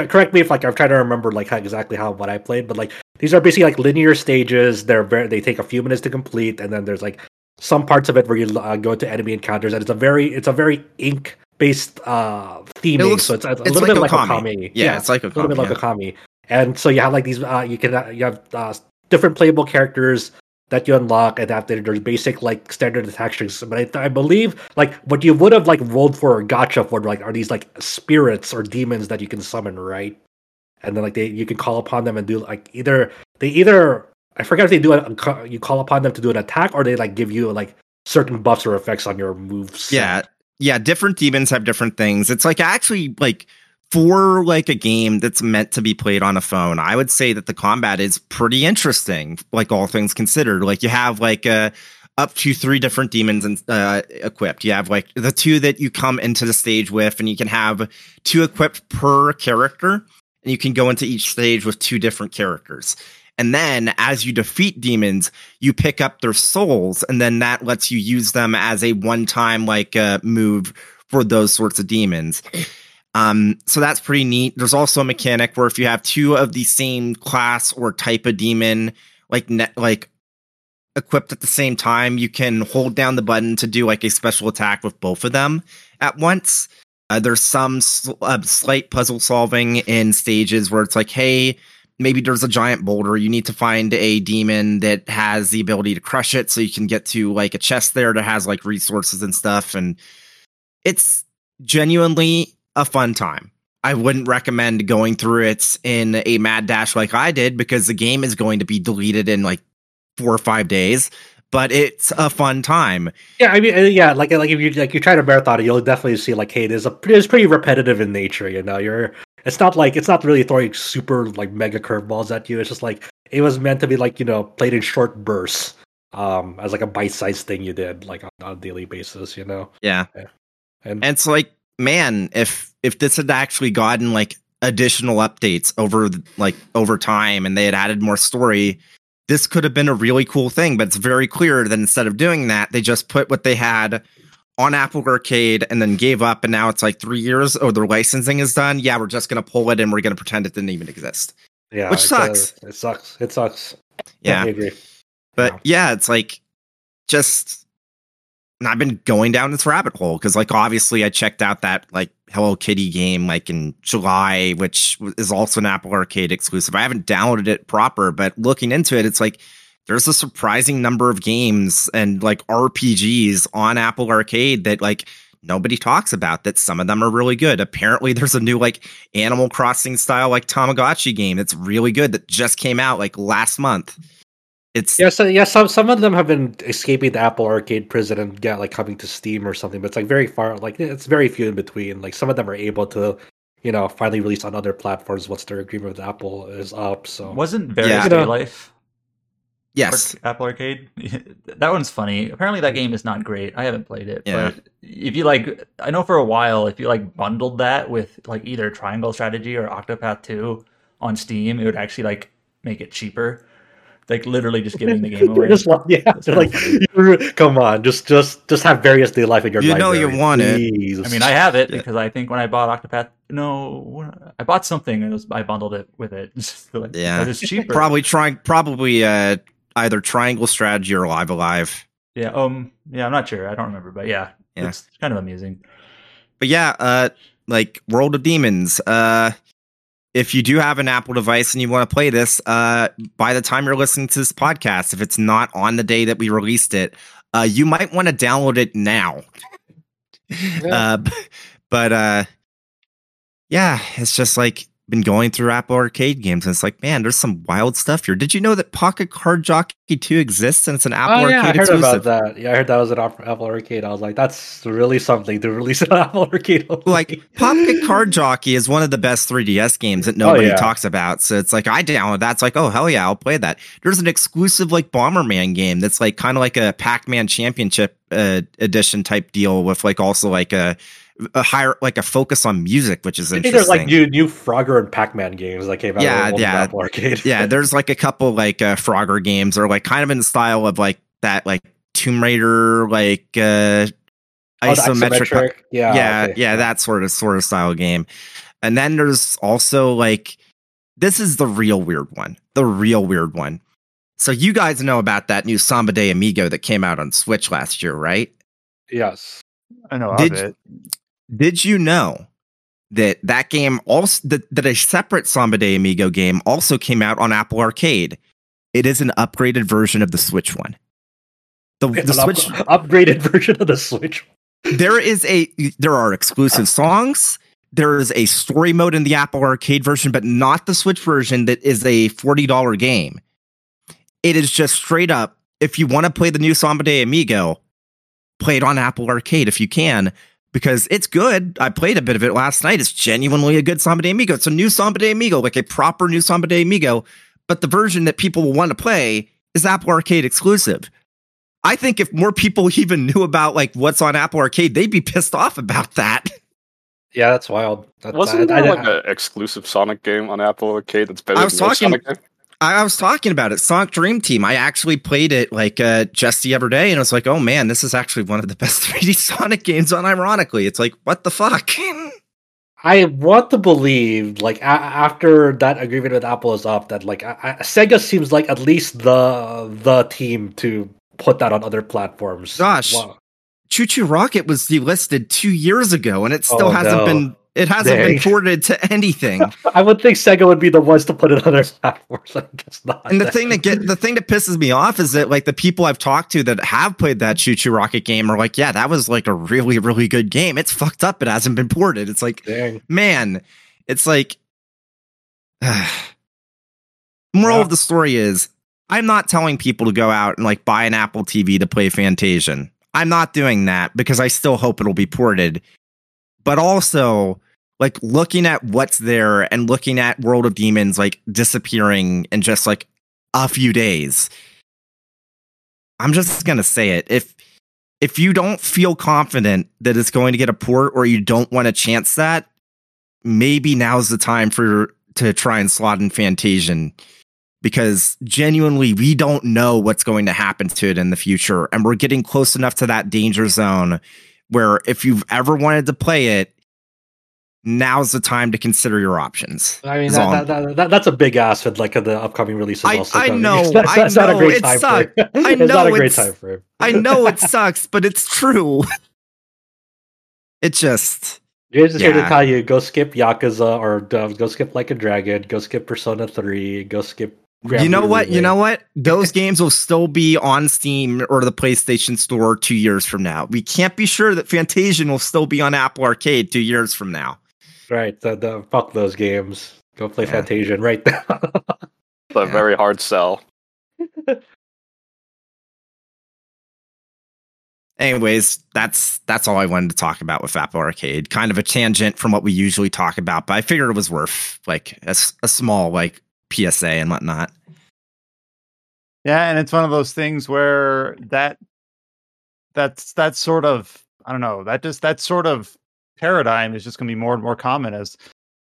correct me if like i'm trying to remember like how, exactly how what i played but like these are basically like linear stages they're very they take a few minutes to complete and then there's like some parts of it where you uh, go into enemy encounters and it's a very it's a very ink based uh theming. Looks, so it's a, a it's little like bit like Okami. Yeah, yeah, it's like a little bit like Okami. And so you have like these uh you can uh, you have uh, different playable characters that you unlock and after there's basic like standard attacks but I, I, believe like what you would have like rolled for a gotcha for like are these like spirits or demons that you can summon right? And then like they you can call upon them and do like either they either i forget if they do a, you call upon them to do an attack or they like give you like certain buffs or effects on your moves. Yeah. Yeah, different demons have different things. It's like actually like for like a game that's meant to be played on a phone, I would say that the combat is pretty interesting, like all things considered. Like you have like a up to three different demons and uh, equipped. You have like the two that you come into the stage with, and you can have two equipped per character, and you can go into each stage with two different characters. And then as you defeat demons, you pick up their souls, and then that lets you use them as a one time like uh, move for those sorts of demons. Um, so that's pretty neat. There's also a mechanic where if you have two of the same class or type of demon, like ne- like equipped at the same time, you can hold down the button to do like a special attack with both of them at once. Uh, there's some sl- uh, slight puzzle solving in stages where it's like, hey, maybe there's a giant boulder. You need to find a demon that has the ability to crush it so you can get to like a chest there that has like resources and stuff. And it's genuinely a fun time. I wouldn't recommend going through it in a mad dash like I did because the game is going to be deleted in like four or five days. But it's a fun time. Yeah, I mean, uh, yeah, like like if you like you try to marathon it, you'll definitely see like, hey, there's a it's pretty repetitive in nature. You know, you're it's not like it's not really throwing super like mega curveballs at you. It's just like it was meant to be like you know played in short bursts, um, as like a bite sized thing you did like on, on a daily basis. You know, Yeah. and And it's like, man, if if this had actually gotten like additional updates over like over time and they had added more story, this could have been a really cool thing. But it's very clear that instead of doing that, they just put what they had on Apple Arcade and then gave up. And now it's like three years. Oh, their licensing is done. Yeah, we're just gonna pull it and we're gonna pretend it didn't even exist. yeah, Which it's, sucks. it sucks. It sucks. Yeah. I agree. But Yeah. yeah, it's like just and I've been going down this rabbit hole because like obviously I checked out that like Hello Kitty game like in July, which is also an Apple Arcade exclusive. I haven't downloaded it proper, but looking into it, it's like there's a surprising number of games and like RPGs on Apple Arcade that like nobody talks about that some of them are really good. Apparently there's a new like Animal Crossing style like Tamagotchi game that's really good that just came out like last month. It's Yeah, so yeah, some some of them have been escaping the Apple Arcade prison and get like coming to Steam or something, but it's like very far, like it's very few in between. Like some of them are able to, you know, finally release on other platforms once their agreement with Apple is up. So Wasn't Various Yeah. Day Life yes. Apple Arcade? that one's funny. Apparently, that game is not great. I haven't played it, Yeah. but if you like, I know for a while, if you like bundled that with like either Triangle Strategy or Octopath Two on Steam, it would actually like make it cheaper. Like literally just giving the game away. just like, yeah, they're like, "You- come on, just just just have Various Daylife in your You know you want it. I mean, I have it Yeah. because I think when I bought Octopath, no, I bought something and it was, I bundled it with it. Like, Yeah. it's cheaper. Probably trying probably uh either triangle strategy or Live A Live. Yeah. Um. Yeah. I'm not sure. I don't remember, but yeah, Yeah. it's kind of amusing. But yeah, uh like World of Demons. Uh if you do have an Apple device and you want to play this, uh by the time you're listening to this podcast, if it's not on the day that we released it, uh you might want to download it now. uh but uh yeah, it's just like been going through Apple Arcade games and it's like, man, there's some wild stuff here. Did you know that Pocket Card Jockey 2 exists and it's an Apple oh yeah, I heard exclusive? about that. Yeah, I heard that was an Apple Arcade. I was like, that's really something to release an Apple Arcade. only. like Pocket Card Jockey is one of the best 3DS games that nobody Oh, yeah. talks about. So it's like I download that. It's like, oh hell yeah, I'll play that. There's an exclusive like Bomberman game that's like kind of like a Pac-Man Championship uh, edition type deal with like also like a a higher like a focus on music, which is I interesting. there's like new new Frogger and Pac-Man games that came out. Yeah, on yeah. Arcade. yeah, there's like a couple like uh, Frogger games or like kind of in the style of like that like Tomb Raider like uh Oh, the isometric Yeah, yeah, okay. yeah, that sort of sort of style game. And then there's also like this is the real weird one. The real weird one. So you guys know about that new Samba de Amigo that came out on Switch last year, right? Yes. I know Did of it. Did you know that that game also that, that a separate Samba de Amigo game also came out on Apple Arcade? It is an upgraded version of the Switch one. The, the an up- Switch upgraded version of the Switch. there is a there are exclusive songs there is a story mode in the apple arcade version but not the switch version that is a $40 game it is just straight up if you want to play the new samba de amigo play it on apple arcade if you can because it's good i played a bit of it last night it's genuinely a good samba de amigo it's a new samba de amigo like a proper new samba de amigo but the version that people will want to play is apple arcade exclusive I think if more people even knew about like what's on Apple Arcade, they'd be pissed off about that. Yeah, that's wild. That's, Wasn't I- there I- like an exclusive Sonic game on Apple Arcade that's better I than was your talking- Sonic game? I, was talking about it. Sonic Dream Team. I actually played it like uh, just the other day, and I was like, "Oh man, this is actually one of the best 3D Sonic games." Unironically, it's like, what the fuck? I want to believe, like a- after that agreement with Apple is up, that like I- I- Sega seems like at least the the team to put that on other platforms. Gosh. Wow. ChuChu Rocket was delisted two years ago, and it still Oh, hasn't no. been. It hasn't Dang. been ported to anything. I would think Sega would be the ones to put it on their platforms. I guess not. and the thing that get the thing that pisses me off is that like the people I've talked to that have played that ChuChu Rocket game are like, yeah, that was like a really really good game. It's fucked up. It hasn't been ported. It's like, Dang. man, it's like. moral Yeah. of the story is, I'm not telling people to go out and like buy an Apple TV to play Fantasian. I'm not doing that because I still hope it'll be ported. But also, like looking at what's there and looking at World of Demons like disappearing in just like a few days. I'm just gonna say it. If if you don't feel confident that it's going to get a port or you don't want to chance that, maybe now's the time for to try and slot in Fantasian because genuinely we don't know what's going to happen to it in the future and we're getting close enough to that danger zone where if you've ever wanted to play it now's the time to consider your options I mean, that, that, that, that, that's a big ask with like the upcoming releases. I- also I know, That's, I that's not a know, great time sucks. I it's not know a great time i know it sucks but it's true it just James is here to tell you: go skip Yakuza or uh, go skip Like a Dragon, go skip Persona Three, go skip. Grand you know Blue what? You know what? Those games will still be on Steam or the PlayStation Store two years from now. We can't be sure that Fantasian will still be on Apple Arcade two years from now. Right, the, the fuck those games. Go play Yeah. Fantasian right now. It's a Yeah. very hard sell. Anyways, that's that's all I wanted to talk about with Apple Arcade. Kind of a tangent from what we usually talk about, but I figured it was worth like a small like PSA and whatnot. Yeah, and it's one of those things where that that's that sort of I don't know that just that sort of paradigm is just going to be more and more common as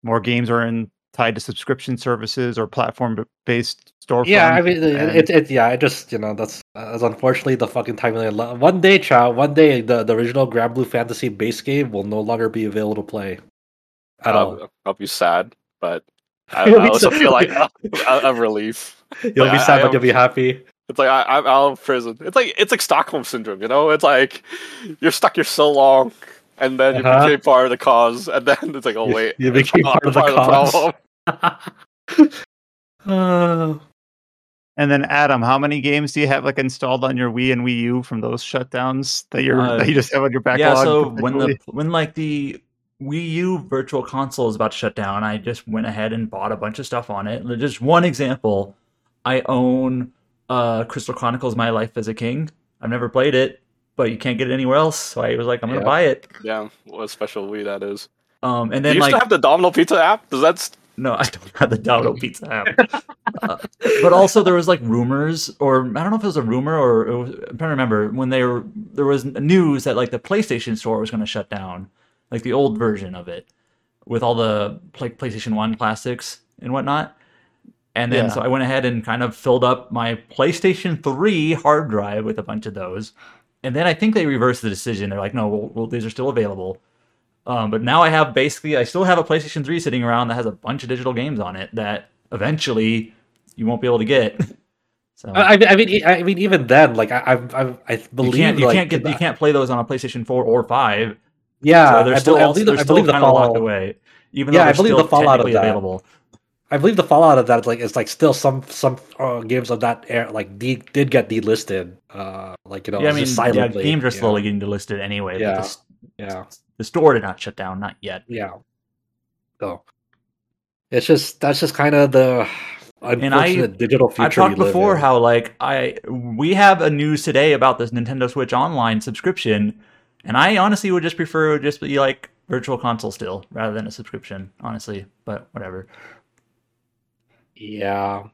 more games are in tied to subscription services or platform based storefront. yeah, I mean, it, and- it, it, yeah, I just you know that's uh, that's unfortunately the fucking timeline. One day, child, one day, the, the original Granblue Fantasy base game will no longer be available to play at all. I'll, I'll be sad, but I, I also feel like a, a relief. You'll be I- sad, I but you'll be happy. It's like I, I'm out of prison. It's like it's like Stockholm syndrome, you know. It's like you're stuck here so long, and then you Uh-huh. became part of the cause, and then it's like, oh wait, you became I'm part of the problem. Uh, And then Adam, how many games do you have like installed on your Wii and Wii U from those shutdowns that you're Uh, that you just have on your backlog? yeah, so when the when like the Wii U Virtual Console is about to shut down, I just went ahead and bought a bunch of stuff on it. Just one example, I own uh, Crystal Chronicles: My Life as a King. I've never played it, but you can't get it anywhere else, so I was like, I'm gonna buy it. Yeah, what a special Wii that is. Um, and Do then you like still have the Domino Pizza app? Does that st- No, I don't have the Domino Pizza app. Uh, but also, there was like rumors, or I don't know if it was a rumor or it was, I'm trying to remember when they were there was news that like the PlayStation Store was going to shut down, like the old version of it, with all the like PlayStation One classics and whatnot. And then Yeah. so I went ahead and kind of filled up my PlayStation 3 hard drive with a bunch of those. And then I think they reversed the decision. They're like, no, well, well these are still available. Um, but now I have basically, I still have a PlayStation 3 sitting around that has a bunch of digital games on it that eventually you won't be able to get. So I, I mean- I mean, even then, like I, I, I, I you believe can't, you like, can't get, you can't play those on a PlayStation 4 or 5. Yeah, so they're I, still, believe, they're I still believe the kind of locked fallout. away. Even Yeah, though I they're believe still the fallout of that. available. I believe the fallout of that, like, it's like still some some uh, games of that era, like de- did get delisted. Uh, like you know, yeah, I mean, just yeah, silently. games are yeah. slowly getting delisted anyway. Yeah. The, Yeah, the store did not shut down, not yet. yeah. So it's just that's just kind of the I- unfortunate digital future. I've talked before in. how like I we have a news today about this Nintendo Switch Online subscription, and I honestly would just prefer just be like Virtual Console still rather than a subscription, honestly. But whatever. Yeah.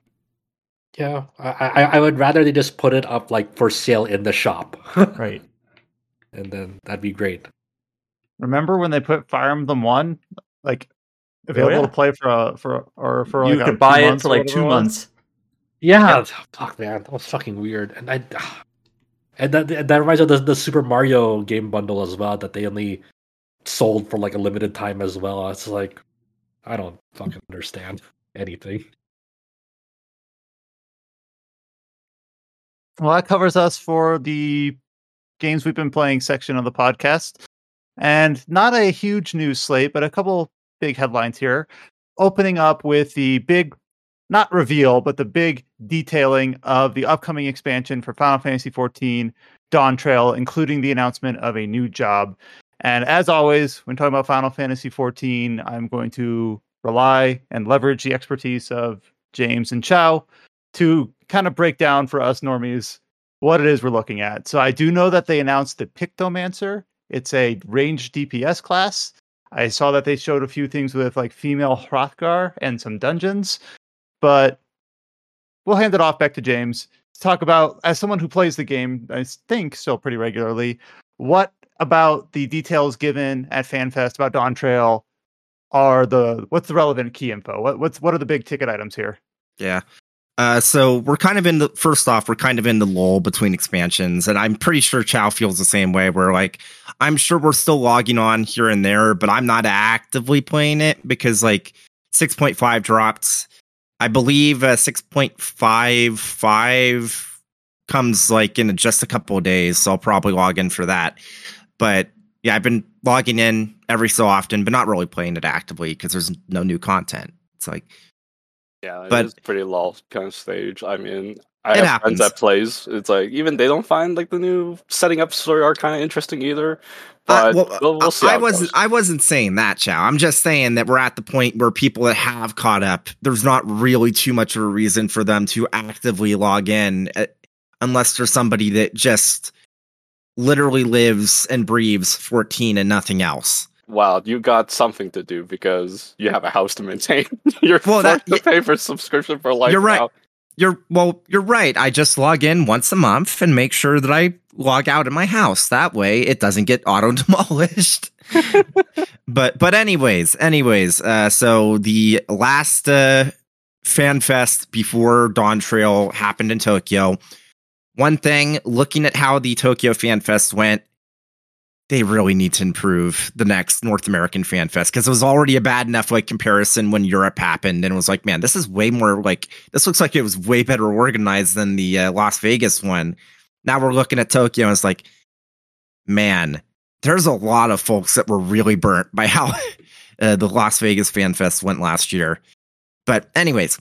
Yeah, I, I I would rather they just put it up like for sale in the shop, Right. and then that'd be great. Remember when they put Fire Emblem One like available Oh, yeah. to play for a for or for you like a could two buy it for like two it months. Yeah, fuck man, that was fucking weird. And I and that that reminds me of the, the Super Mario game bundle as well that they only sold for like a limited time as well. It's like I don't fucking understand anything. Well, that covers us for the games we've been playing section of the podcast. And not a huge news slate, but a couple big headlines here. Opening up with the big, not reveal, but the big detailing of the upcoming expansion for Final Fantasy XIV Dawntrail, including the announcement of a new job. And as always, when talking about Final Fantasy XIV, I'm going to rely and leverage the expertise of James and Chow to kind of break down for us normies what it is we're looking at. So I do know that they announced the Pictomancer. It's a ranged DPS class. I saw that they showed a few things with like female Hrothgar and some dungeons, but we'll hand it off back to James to talk about as someone who plays the game, I think still pretty regularly, what about the details given at FanFest about Dawntrail are the what's the relevant key info? What what's what are the big ticket items here? Yeah. Uh, so we're kind of in the first off, we're kind of in the lull between expansions, and I'm pretty sure Chow feels the same way. Where like, I'm sure we're still logging on here and there, but I'm not actively playing it because like 6.5 dropped. I believe uh, 6.55 comes like in just a couple of days, so I'll probably log in for that. But yeah, I've been logging in every so often, but not really playing it actively because there's no new content. It's like Yeah, But- it's pretty low kind of stage. I mean, I have happens. friends that plays. It's like even they don't find like the new setting up story arc kind of interesting either. Uh, But well, we'll, we'll see. I wasn't. I wasn't saying that, Chow. I'm just saying that we're at the point where people that have caught up, there's not really too much of a reason for them to actively log in, uh, unless there's somebody that just literally lives and breathes 14 and nothing else. Wow, you got something to do because you have a house to maintain. You're Well, that- to pay for subscription for life. You're right. now. You're well. You're right. I just log in once a month and make sure that I log out of my house. That way, it doesn't get auto demolished. but but anyways, anyways. Uh, so the last uh, fan fest before Dawntrail happened in Tokyo. One thing, looking at how the Tokyo Fan Fest went, they really need to improve the next North American Fan Fest because it was already a bad enough like comparison when Europe happened, and it was like, man, this is way more like this looks like it was way better organized than the uh, Las Vegas one. Now we're looking at Tokyo, and it's like, man, there's a lot of folks that were really burnt by how uh, the Las Vegas Fan Fest went last year. But anyways,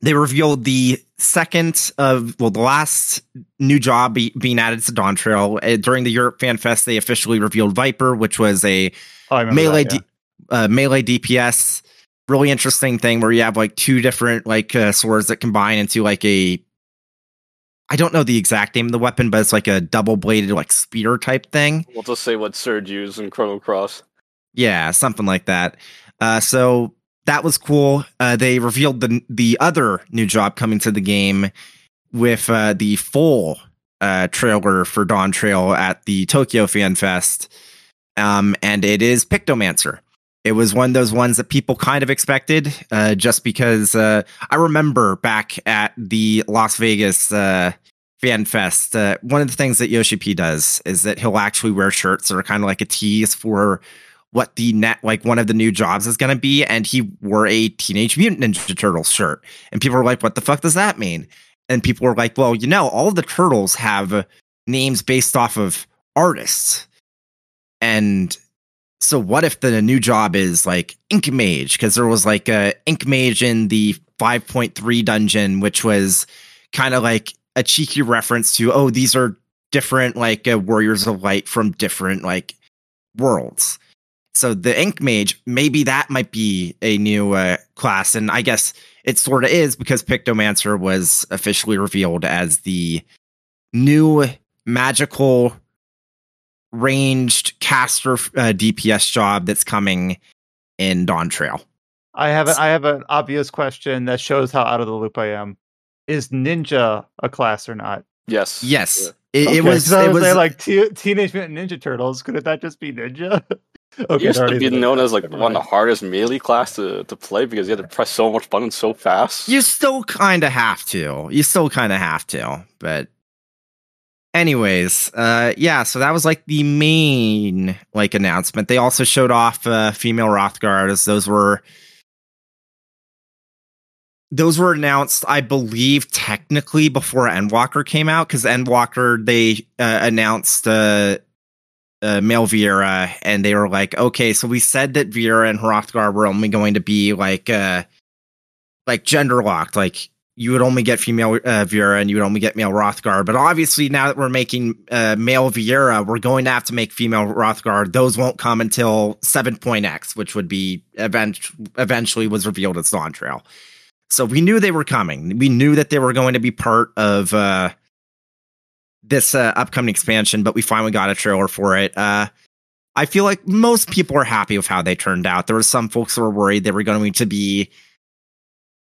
they revealed the second of well, the last new job be, being added to Dawntrail uh, during the Europe Fan Fest. They officially revealed Viper, which was a Oh, melee that, yeah. D- uh, melee DPS. Really interesting thing where you have like two different like uh, swords that combine into like a. I don't know the exact name of the weapon, but it's like a double bladed like spear type thing. We'll just say what Serge used in Chrono Cross. Yeah, something like that. Uh, so that was cool. Uh, they revealed the the other new job coming to the game with uh, the full uh, trailer for Dawntrail at the Tokyo Fan Fest, um, and it is Pictomancer. It was one of those ones that people kind of expected, uh, just because uh, I remember back at the Las Vegas uh, Fan Fest, one of the things that Yoshi P does is that he'll actually wear shirts that are kind of like a tease for what the net like one of the new jobs is going to be and he wore a teenage mutant ninja turtles shirt. And people were like what the fuck does that mean? And people were like well you know all the turtles have names based off of artists. And so what if the new job is like ink mage? Because there was like a ink mage in the 5.3 dungeon which was kind of like a cheeky reference to oh these are different like uh, warriors of light from different like worlds so the ink mage maybe that might be a new uh, class and i guess it sort of is because pictomancer was officially revealed as the new magical ranged caster uh, dps job that's coming in Dawntrail I have a, I have an obvious question that shows how out of the loop I am. Is ninja a class or not? Yes. yes Yeah. it, it Okay, was 'cause I it was was like T- Teenage Mutant Ninja Turtles. Could it that just be ninja? Okay, he used to be known as like Never one of the hardest melee class to, to play because you had to press so much buttons so fast. You still kind of have to. You still kind of have to. But anyways, uh yeah, so that was like the main like announcement. They also showed off uh female Hrothgars. Those were those were announced, I believe, technically before Endwalker came out, because Endwalker they uh, announced uh, uh, male Viera, and they were like, okay, so we said that Viera and Hrothgar were only going to be like uh, like gender locked, like you would only get female uh, and you would only get male Hrothgar. But obviously, now that we're making uh, male Viera, we're going to have to make female Hrothgar. Those won't come until 7.x, which would be event- eventually was revealed as Dawntrail. So we knew they were coming. We knew that they were going to be part of uh, this uh, upcoming expansion, but we finally got a trailer for it. Uh, I feel like most people are happy with how they turned out. There were some folks who were worried they were going to be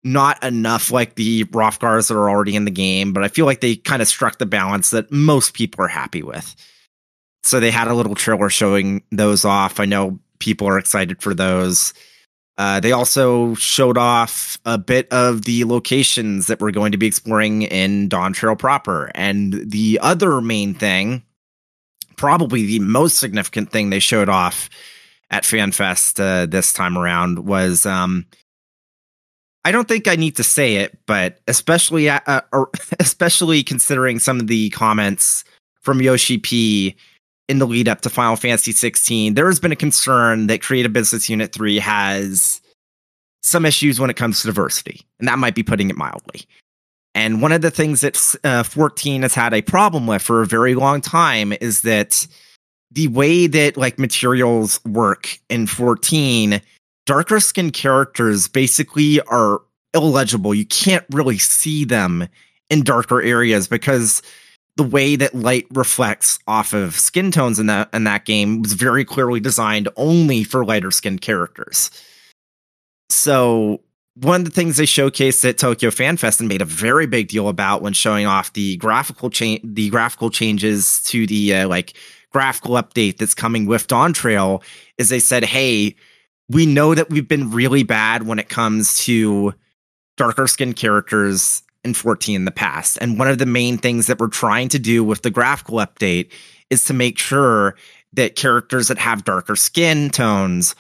not enough like the Hrothgars that are already in the game, but I feel like they kind of struck the balance that most people are happy with. So they had a little trailer showing those off. I know people are excited for those. Uh, they also showed off a bit of the locations that we're going to be exploring in Dawntrail proper. And the other main thing, probably the most significant thing they showed off at FanFest uh, this time around was um, I don't think I need to say it, but especially uh, uh, especially considering some of the comments from Yoshi P in the lead up to Final Fantasy 16, there has been a concern that Creative Business Unit 3 has some issues when it comes to diversity, and that might be putting it mildly. And one of the things that uh, 14 has had a problem with for a very long time is that the way that like materials work in 14 darker skinned characters basically are illegible. You can't really see them in darker areas because the way that light reflects off of skin tones in that in that game was very clearly designed only for lighter skinned characters. So one of the things they showcased at Tokyo Fan Fest and made a very big deal about when showing off the graphical change, the graphical changes to the uh, like graphical update that's coming with Dawntrail, is they said, "Hey, we know that we've been really bad when it comes to darker skinned characters in 14 in the past. And one of the main things that we're trying to do with the graphical update is to make sure that characters that have darker skin tones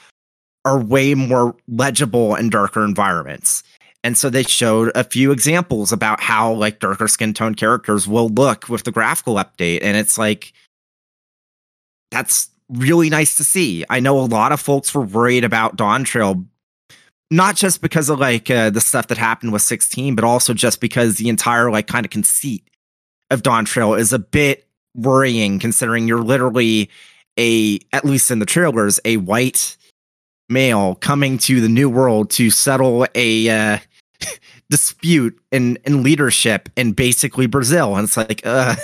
are way more legible in darker environments. And so they showed a few examples about how like darker skin tone characters will look with the graphical update. And it's like, that's really nice to see. I know a lot of folks were worried about Dawntrail, not just because of like uh, the stuff that happened with 16, but also just because the entire like kind of conceit of Dawntrail is a bit worrying considering you're literally a, at least in the trailers, a white male coming to the new world to settle a uh, dispute in, in leadership in basically Brazil. And it's like, uh,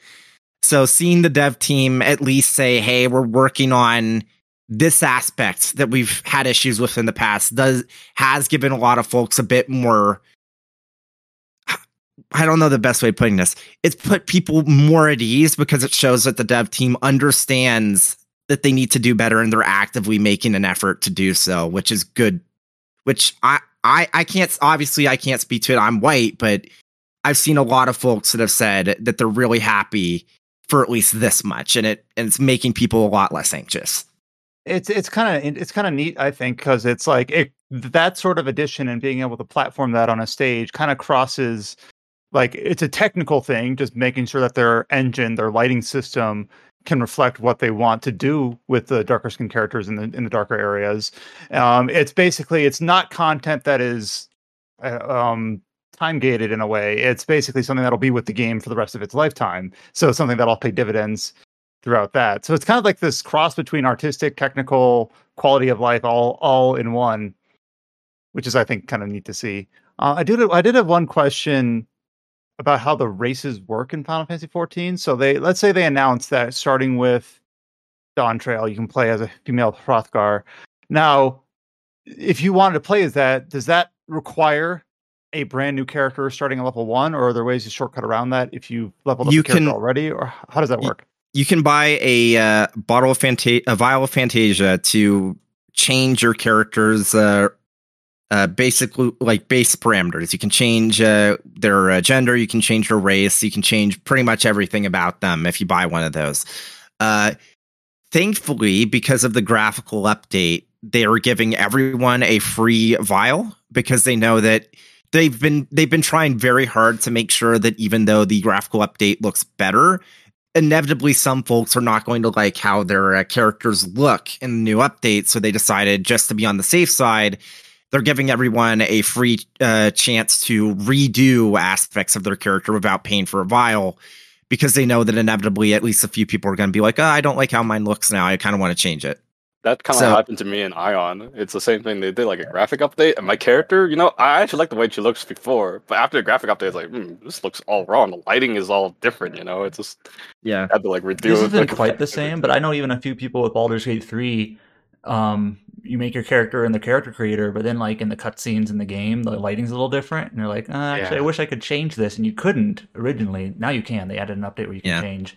so seeing the dev team at least say, "Hey, we're working on this aspect that we've had issues with in the past," does has given a lot of folks a bit more. I don't know the best way of putting this. It's put people more at ease because it shows that the dev team understands that they need to do better and they're actively making an effort to do so, which is good. Which I I I can't obviously I can't speak to it. I'm white, but I've seen a lot of folks that have said that they're really happy for at least this much, and it and it's making people a lot less anxious. It's it's kind of it's kind of neat i think because it's like it that sort of addition and being able to platform that on a stage kind of crosses like it's a technical thing just making sure that their engine their lighting system can reflect what they want to do with the darker skin characters in the in the darker areas. Um it's basically it's not content that is uh, um time gated in a way. It's basically something that'll be with the game for the rest of its lifetime. So something that'll pay dividends throughout that. So it's kind of like this cross between artistic, technical, quality of life, all all in one, which is I think kind of neat to see. Uh, I did I did have one question about how the races work in Final Fantasy 14. So they let's say they announce that starting with Dawntrail, you can play as a female Hrothgar. Now, if you wanted to play as that, does that require a brand new character starting at level one, or are there ways to shortcut around that if you leveled up You the character can- already, or how does that work? You can buy a uh, bottle of Fanta- a vial of Fantasia to change your character's uh, uh, basically like base parameters. You can change uh, their uh, gender, you can change their race, you can change pretty much everything about them if you buy one of those. Uh, thankfully, because of the graphical update, they are giving everyone a free vial because they know that they've been they've been trying very hard to make sure that even though the graphical update looks better, inevitably some folks are not going to like how their uh, characters look in the new update. So they decided just to be on the safe side, they're giving everyone a free uh, chance to redo aspects of their character without paying for a vial because they know that inevitably at least a few people are going to be like, oh, I don't like how mine looks now. I kind of want to change it. That kind of So- happened to me in Aion. It's the same thing. They did like a graphic update, and my character, you know, I actually like the way she looks before, but after the graphic update, it's like, hmm, this looks all wrong. The lighting is all different, you know. It's just Yeah. I had to like redo. This it, isn't like, quite the same, but I know even a few people with Baldur's Gate 3. Um, you make your character in the character creator, but then like in the cutscenes in the game, the lighting's a little different, and you're like, uh, actually, I wish I could change this, and you couldn't originally. Now you can. They added an update where you can Yeah. change.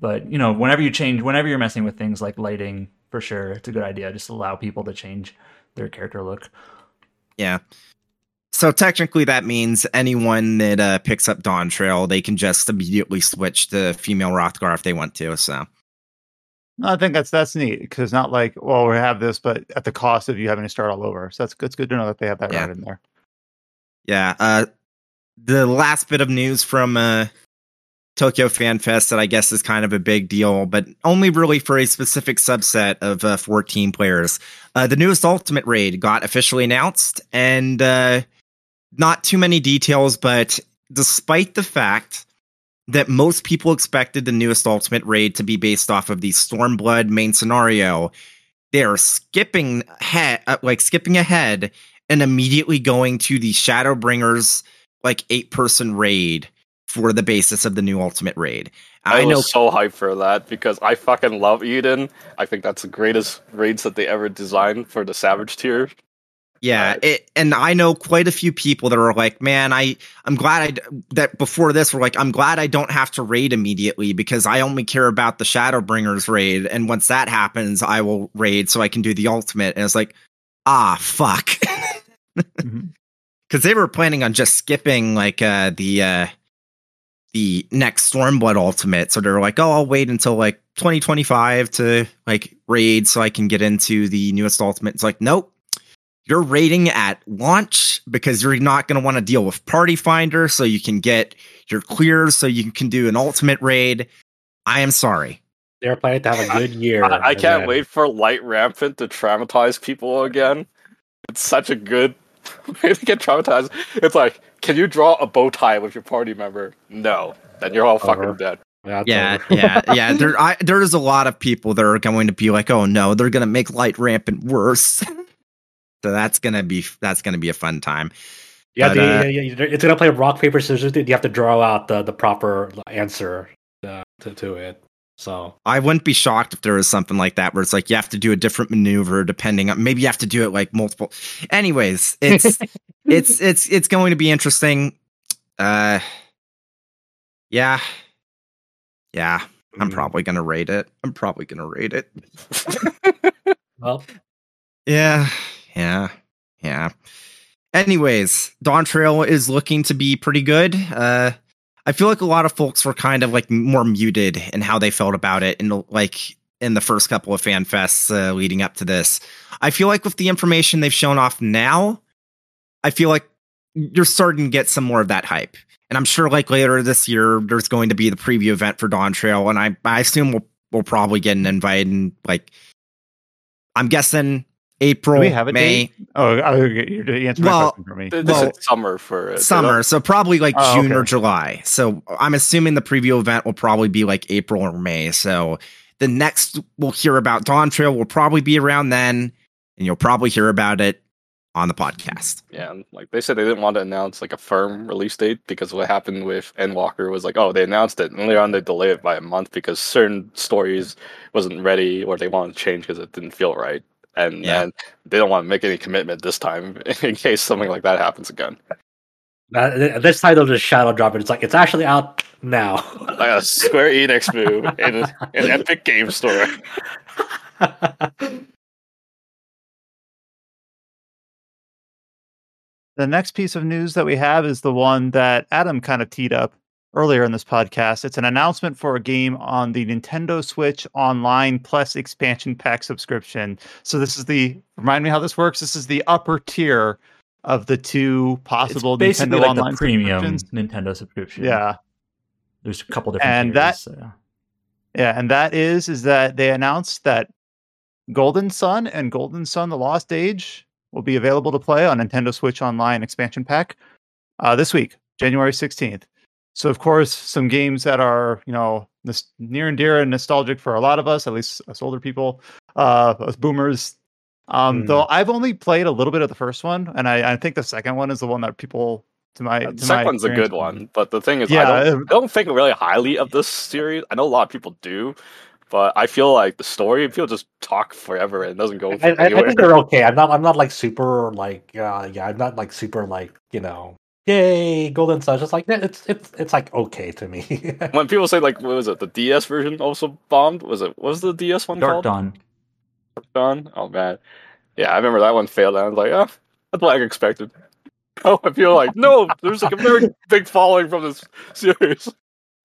But you know, whenever you change, whenever you're messing with things like lighting, for sure, it's a good idea. Just allow people to change their character look. Yeah. So technically, that means anyone that uh, picks up Dawntrail, they can just immediately switch to female Hrothgar if they want to. So No, I think that's that's neat because it's not like, well, we have this, but at the cost of you having to start all over. So that's. It's good to know that they have that Yeah. right in there. yeah. Uh, the last bit of news from uh, Tokyo Fan Fest that I guess is kind of a big deal, but only really for a specific subset of uh, 14 players. Uh, the newest Ultimate Raid got officially announced, and uh, not too many details, but despite the fact that most people expected the newest Ultimate Raid to be based off of the Stormblood main scenario, they're skipping ahead, uh, like skipping ahead, and immediately going to the Shadowbringers like eight person raid for the basis of the new Ultimate Raid. I, I know was so hyped for that because I fucking love Eden. I think that's the greatest raids that they ever designed for the Savage tier. Yeah, it, and I know quite a few people that are like, man, I I'm glad I that before this were like, I'm glad I don't have to raid immediately because I only care about the Shadowbringers raid, and once that happens, I will raid so I can do the ultimate. And it's like, ah, fuck, because they were planning on just skipping like uh the uh the next Stormblood ultimate, so they're like, oh, I'll wait until like 2025 to like raid so I can get into the newest ultimate. It's like, nope you're raiding at launch because you're not going to want to deal with party finder so you can get your clears so you can do an ultimate raid i am sorry They're planning to have a good year. I, I and can't wait for Light Rampant to traumatize people again. It's such a good way to get traumatized. It's like, can you draw a bow tie with your party member? No. Then you're all fucking Over. dead. Yeah, yeah yeah yeah there I, there's a lot of people that are going to be like oh no they're going to make light rampant worse so that's going to be that's going to be a fun time You have But, to, uh, yeah, yeah, it's gonna play rock paper scissors. You have to draw out the, the proper answer uh, to, to it. So I wouldn't be shocked if there was something like that where it's like you have to do a different maneuver depending on maybe you have to do it like multiple. Anyways, it's it's it's it's going to be interesting. Uh, yeah, yeah. I'm mm, probably gonna rate it. I'm probably gonna rate it. well. Yeah, yeah, yeah. Anyways, Dawntrail is looking to be pretty good. Uh, I feel like a lot of folks were kind of like more muted in how they felt about it, the, like in the first couple of fan fests uh, leading up to this. I feel like with the information they've shown off now, I feel like you're starting to get some more of that hype. And I'm sure like later this year, there's going to be the preview event for Dawntrail, and I I assume we'll we'll probably get an invite and like I'm guessing April, Do we have a May, date? Oh, oh, you're the answer my Well, question for me. This Well, is summer for it. Summer, so probably like Oh, June or. July. So I'm assuming the preview event will probably be like April or May. So the next we'll hear about Dawntrail will probably be around then, and you'll probably hear about it on the podcast. Yeah, like they said, they didn't want to announce like a firm release date because what happened with Endwalker was like, oh, they announced it, and later on they delayed it by a month because certain stories wasn't ready or they wanted to change because it didn't feel right, and Yeah. and they don't want to make any commitment this time in case something like that happens again. Uh, this title just shadow drop it. It's like it's actually out now. like a Square Enix move in an Epic Game Store. The next piece of news that we have is the one that Adam kind of teed up earlier in this podcast. It's an announcement for a game on the Nintendo Switch Online Plus expansion pack subscription. So this is the remind me how this works. This is the upper tier of the two possible it's basically Nintendo like Online the premium. Nintendo subscription. Yeah. there's a couple different And tiers, that- so. Yeah, and that is is that they announced that Golden Sun and Golden Sun: The Lost Age will be available to play on Nintendo Switch Online expansion pack uh, this week, January sixteenth. So, of course, some games that are you know near and dear and nostalgic for a lot of us, at least us older people, uh, us boomers. Um, Mm. Though I've only played a little bit of the first one, and I, I think the second one is the one that people to my to The my second one's a good one, but the thing is, Yeah, I, don't, um, I don't think really highly of this series. I know a lot of people do, but I feel like the story, people just talk forever and it doesn't go I, I, think they're okay. I'm not. I'm not like super like. Uh, yeah, I'm not like super like you know. Yay, Golden Sun! Just like it's it's it's like okay to me. when people say like, what was it? The DS version also bombed. Was it? What was the DS one Dark called? Dawn. Dawn. Oh man, yeah, I remember that one failed. And I was like, oh, that's what I expected. Oh, I feel like no, there's like a very big following from this series.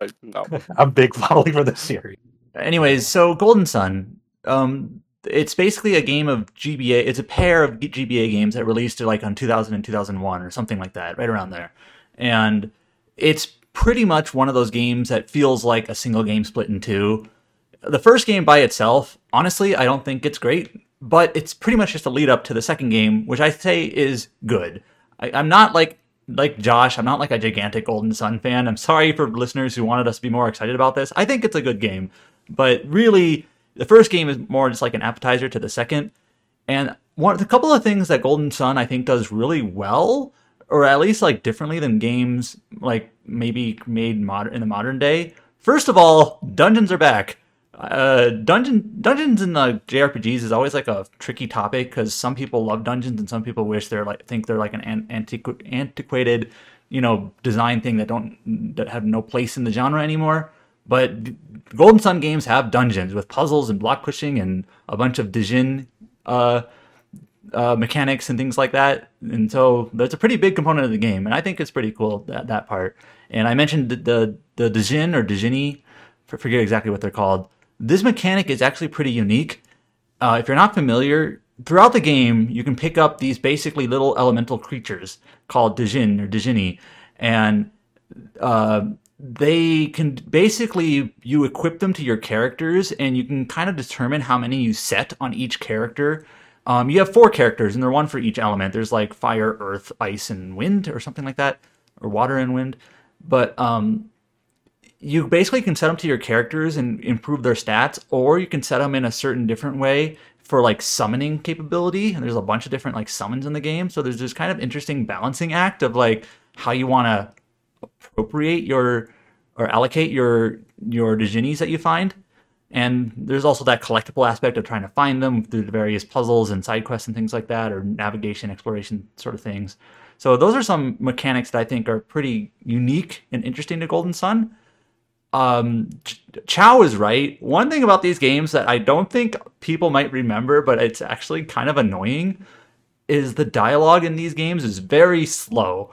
Like, no, I'm big following for this series. Anyways, so Golden Sun, um, it's basically a game of GBA. It's a pair of GBA games that released like on 2000 and 2001 or something like that, right around there. And it's pretty much one of those games that feels like a single game split in two. The first game by itself, honestly, I don't think it's great, but it's pretty much just a lead up to the second game, which I say is good. I, I'm not like like Josh, I'm not like a gigantic Golden Sun fan. I'm sorry for listeners who wanted us to be more excited about this. I think it's a good game, but really, the first game is more just like an appetizer to the second. And one, a couple of things that Golden Sun I think does really well, or at least like differently than games like maybe made modern in the modern day. First of all, dungeons are back. Uh, dungeon dungeons in the JRPGs is always like a tricky topic because some people love dungeons and some people wish they're like think they're like an, an antiqu- antiquated, you know, design thing that don't that have no place in the genre anymore. But Golden Sun games have dungeons with puzzles and block pushing and a bunch of Djinn uh, uh, mechanics and things like that. And so that's a pretty big component of the game, and I think it's pretty cool that that part. And I mentioned the the, the Djinn or Djinni, forget exactly what they're called. This mechanic is actually pretty unique. Uh, if you're not familiar, throughout the game you can pick up these basically little elemental creatures called Djinn or Djinni, and uh, they can basically you equip them to your characters and you can kind of determine how many you set on each character. Um, you have four characters and they're one for each element. There's like fire earth ice and wind or something like that or water and wind. But um, you basically can set them to your characters and improve their stats or you can set them in a certain different way for like summoning capability and there's a bunch of different like summons in the game. So there's this kind of interesting balancing act of like how you want to appropriate your or allocate your your Diginis that you find. And there's also that collectible aspect of trying to find them through the various puzzles and side quests and things like that, or navigation, exploration sort of things. So those are some mechanics that I think are pretty unique and interesting to Golden Sun. Um, Ch- Chow is right. One thing about these games that I don't think people might remember, but it's actually kind of annoying, is the dialogue in these games is very slow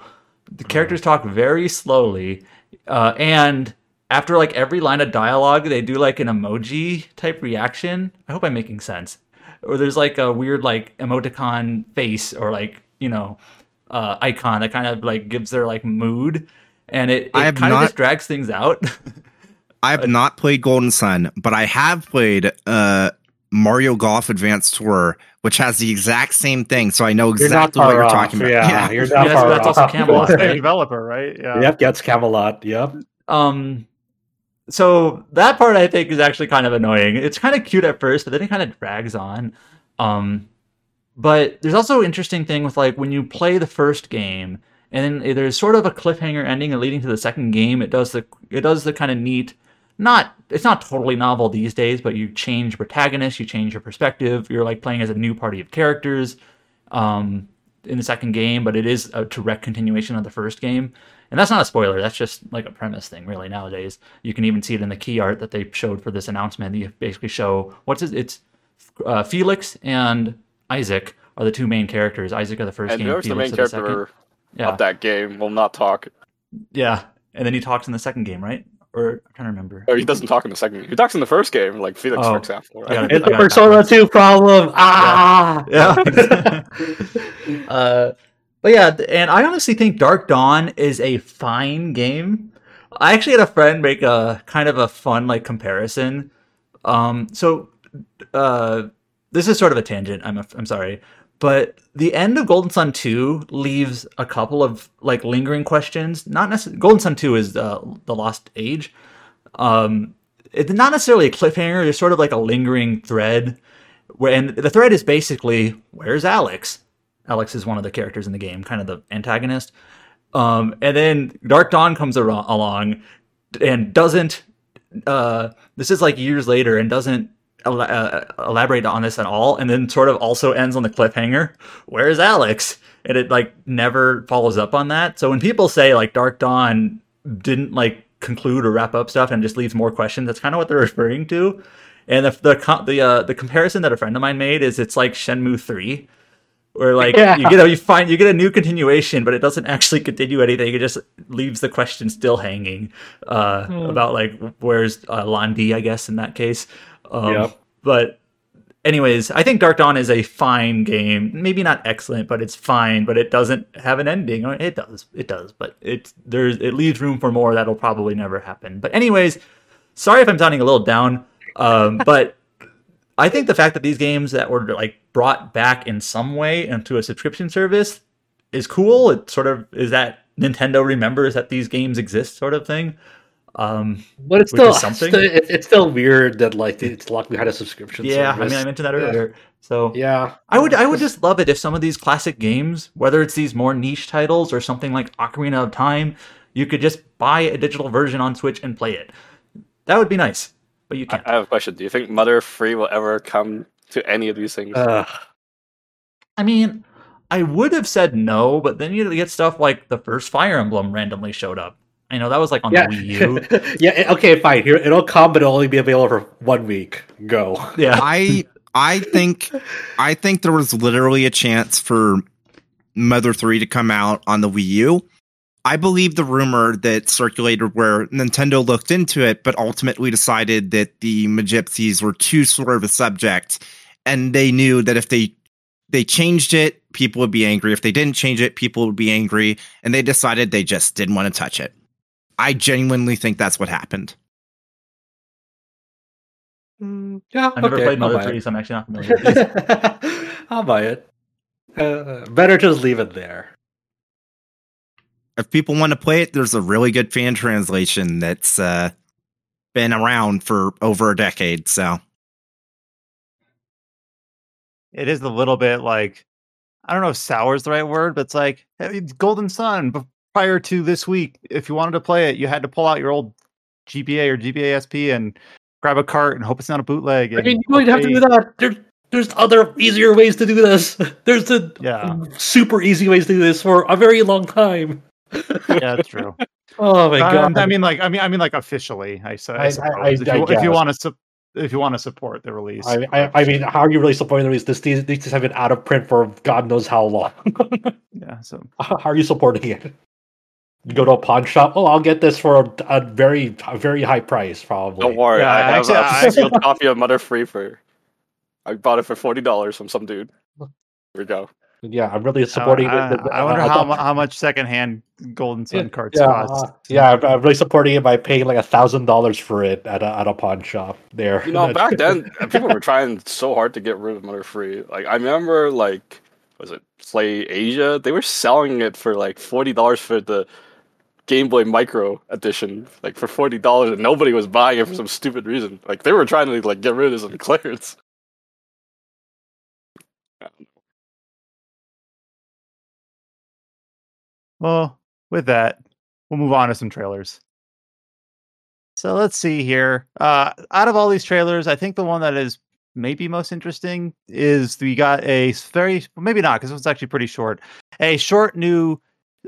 the characters talk very slowly uh, and after like every line of dialogue they do like an emoji type reaction. I hope i'm making sense. Or there's like a weird like emoticon face or like you know uh, icon that kind of like gives their like mood. And it, it kind of just drags things out. I have not played Golden Sun, but I have played uh, Mario Golf Advanced Tour, which has the exact same thing. So I know You're exactly what you're off, talking about. Yeah, you're not Yeah, far that's also off. Camelot, Same right? developer, right? Yeah. Yep, that's Camelot. Yep. Um, so that part I think is actually kind of annoying. It's kind of cute at first, but then it kind of drags on. Um, but there's also an interesting thing with like when you play the first game, and then there's sort of a cliffhanger ending and leading to the second game. It does the it does the kind of neat. Not it's not totally novel these days, but you change protagonist, you change your perspective. You're like playing as a new party of characters. Um, in the second game, but it is a direct continuation of the first game. And that's not a spoiler. That's just like a premise thing, really. Nowadays, you can even see it in the key art that they showed for this announcement. You basically show what's it? It's uh, Felix and Isaac are the two main characters. Isaac of the first and game. whoever's the Felix main of the second. character Yeah, of that game We'll not talk. yeah. And then he talks in the second game, right? Or I'm trying to remember. Or he doesn't talk in the second. He talks in the first game, like Felix, Oh. for example. Right? Yeah. It's I a got it Persona backwards. 2 problem. Ah! Yeah. uh, but yeah, and I honestly think Dark Dawn is a fine game. I actually had a friend make a kind of a fun like comparison. Um, so uh, this is sort of a tangent. I'm a, I'm sorry, but the end of Golden Sun Two leaves a couple of like lingering questions. Not necessarily. Golden Sun Two is uh, the Lost Age. Um, it's not necessarily a cliffhanger. There's sort of like a lingering thread where and the thread is basically where's Alex? Alex is one of the characters in the game, kind of the antagonist. Um, and then Dark Dawn comes along and doesn't. Uh, this is like years later and doesn't el- uh, elaborate on this at all, and then sort of also ends on the cliffhanger. Where's Alex? And it like never follows up on that. So when people say like Dark Dawn didn't like conclude or wrap up stuff and just leaves more questions, that's kind of what they're referring to. And the the the uh, the comparison that a friend of mine made is it's like Shenmue three, where like Yeah. you get a you find you get a new continuation, but it doesn't actually continue anything. It just leaves the question still hanging uh, about like where's uh, Lan Di, I guess in that case. Um, Yep. But anyways, I think Dark Dawn is a fine game. Maybe not excellent, but it's fine. But it doesn't have an ending. It does. It does. But it's there's it leaves room for more that'll probably never happen. But anyways, sorry if I'm sounding a little down. Um, but I think the fact that these games that were like brought back in some way into a subscription service is cool. It sort of is that Nintendo remembers that these games exist, sort of thing. Um, But it's still something. It's, it's still weird that like it's locked behind a subscription. yeah, I mean, I mentioned that earlier. So yeah, I would I would just love it if some of these classic games, whether it's these more niche titles or something like Ocarina of Time, you could just buy a digital version on Switch and play it. That would be nice, but you I, can't. I have a question. Do you think Mother Free will ever come to any of these things? uh, I mean, I would have said no, but then you get stuff like the first Fire Emblem randomly showed up. I know that was like on yeah, the Wii U. yeah. Eh, okay, fine. Here, it'll come, but it'll only be available for one week. Go. Yeah, I I think I think there was literally a chance for Mother 3 to come out on the Wii U. I believe the rumor that circulated where Nintendo looked into it, but ultimately decided that the Magypsies were too sort of a subject, and they knew that if they they changed it, people would be angry. If they didn't change it, people would be angry, and they decided they just didn't want to touch it. I genuinely think that's what happened. Yeah, I've never played Mother Three, it. so I'm actually not familiar. with these. I'll buy it. Uh, better just leave it there. if people want to play it, there's a really good fan translation that's uh, been around for over a decade. So It is a little bit like I don't know if sour is the right word, but it's like Golden Sun. Prior to this week, if you wanted to play it, you had to pull out your old GBA or GBA SP and grab a cart and hope it's not a bootleg. I mean, you don't have to do that. There's there's other easier ways to do this. There's the Yeah. super easy ways to do this for a very long time. Yeah, that's true. Oh my I, god! I mean, like, I mean, I mean, like officially. I, su- I I- I- I- if, I you, if you want to, su- if you want to support the release. I, I, I mean, how are you really supporting the release? This these these have been out of print for God knows how long. yeah. So how are you supporting it? You go to a pawn shop. Oh, I'll get this for a, a very a very high price, probably. Don't worry, Yeah, I have actually, a I- sealed copy of Mother Free for. I bought it for forty dollars from some dude. Here we go. Yeah, I'm really supporting. I, the, the- I wonder uh, how uh, mu- how much secondhand Golden Sun cards. yeah, cost. uh, yeah, I'm, I'm really supporting it by paying like a thousand dollars for it at a at a pawn shop. There, You know, back then people were trying so hard to get rid of Mother Free. Like I remember, like was it Play Asia? They were selling it for like forty dollars for the Game Boy Micro edition, like for forty dollars, and nobody was buying it for some stupid reason. Like they were trying to like get rid of this on clearance. Well, with that, we'll move on to some trailers. So let's see here. Uh, out of all these trailers, I think the one that is maybe most interesting is we got a very maybe not because it was actually pretty short. A short new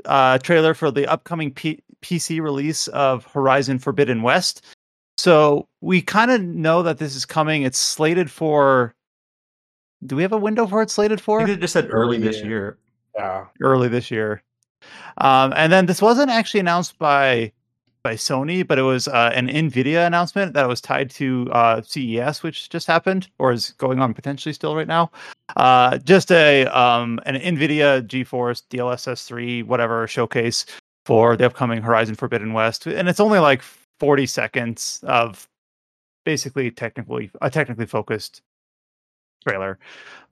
uh, trailer for the upcoming P- PC release of Horizon Forbidden West. So we kind of know that this is coming. It's slated for. Do we have a window for it slated I for? think it just said early this Early. year. Yeah. early this year. Um, and then this wasn't actually announced by by Sony, but it was uh, an Nvidia announcement that was tied to uh, CES, which just happened or is going on potentially still right now. Uh, just a um, an Nvidia GeForce DLSS three whatever showcase for the upcoming Horizon Forbidden West, and it's only like forty seconds of basically technically a technically focused trailer.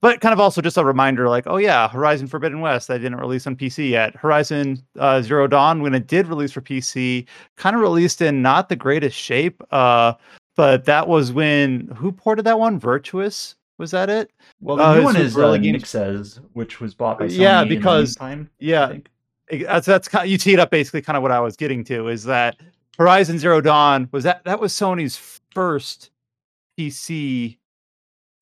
But kind of also just a reminder like oh yeah horizon forbidden west I didn't release on pc yet. Horizon uh, zero dawn when it did release for pc kind of released in not the greatest shape uh, but that was when who ported that one? Virtuos? Was that it? Well, the Uh, new one is Guerrilla uh, Games- says, which was bought by Sony Yeah, because- meantime, yeah that's that's kind of, you teed up basically kind of what i was getting to is that horizon zero dawn was that that was sony's first pc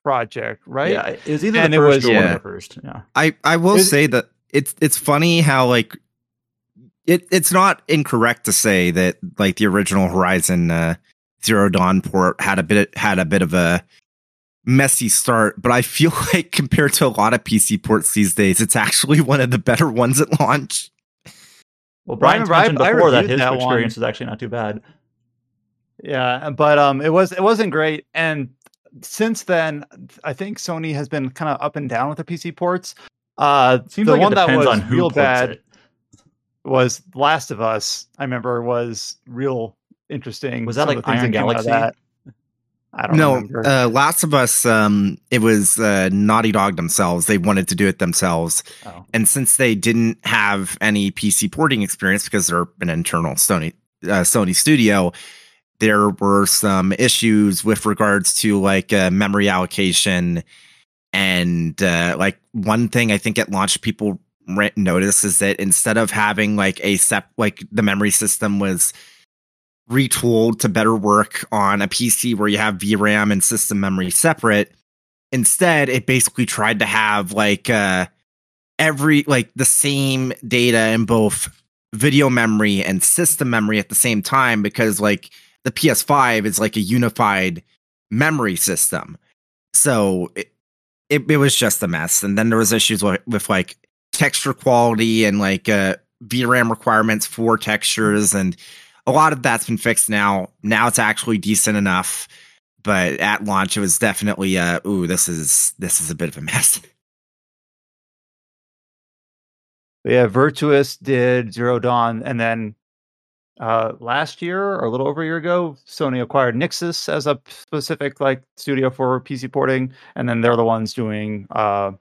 project right Yeah, it was either And the first was- or one of Yeah. the first. Yeah. I I will Is- say that it's it's funny how like it it's not incorrect to say that like the original Horizon uh, Zero Dawn port had a bit had a bit of a messy start, but I feel like compared to a lot of PC ports these days, it's actually one of the better ones at launch. Well, Bryan remember I- mentioned I before that his that one. experience was actually not too bad. Yeah, but um, it was it wasn't great, and since then, I think Sony has been kind of up and down with their PC ports. Uh, Seems the like one it that was on who real bad it. was Last of Us. I remember was real interesting. Was that some like things Iron that came out of Galaxy? that. I don't No, remember. uh, Last of Us, um, it was uh, Naughty Dog themselves. They wanted to do it themselves. Oh. And since they didn't have any PC porting experience because they're an internal Sony uh, Sony studio, there were some issues with regards to like uh, memory allocation and uh, like one thing I think at launch people re- noticed is that instead of having like a sep like the memory system was retooled to better work on a PC where you have VRAM and system memory separate. Instead, it basically tried to have like uh every like the same data in both video memory and system memory at the same time because like the PS5 is like a unified memory system. So it, it, it was just a mess. And then there was issues with, with like texture quality and like uh VRAM requirements for textures and a lot of that's been fixed now. Now it's actually decent enough. But at launch it was definitely uh ooh, this is this is a bit of a mess. yeah, Virtuos did Zero Dawn, and then uh, last year or a little over a year ago, Sony acquired Nixxes as a specific like studio for PC porting, and then they're the ones doing uh,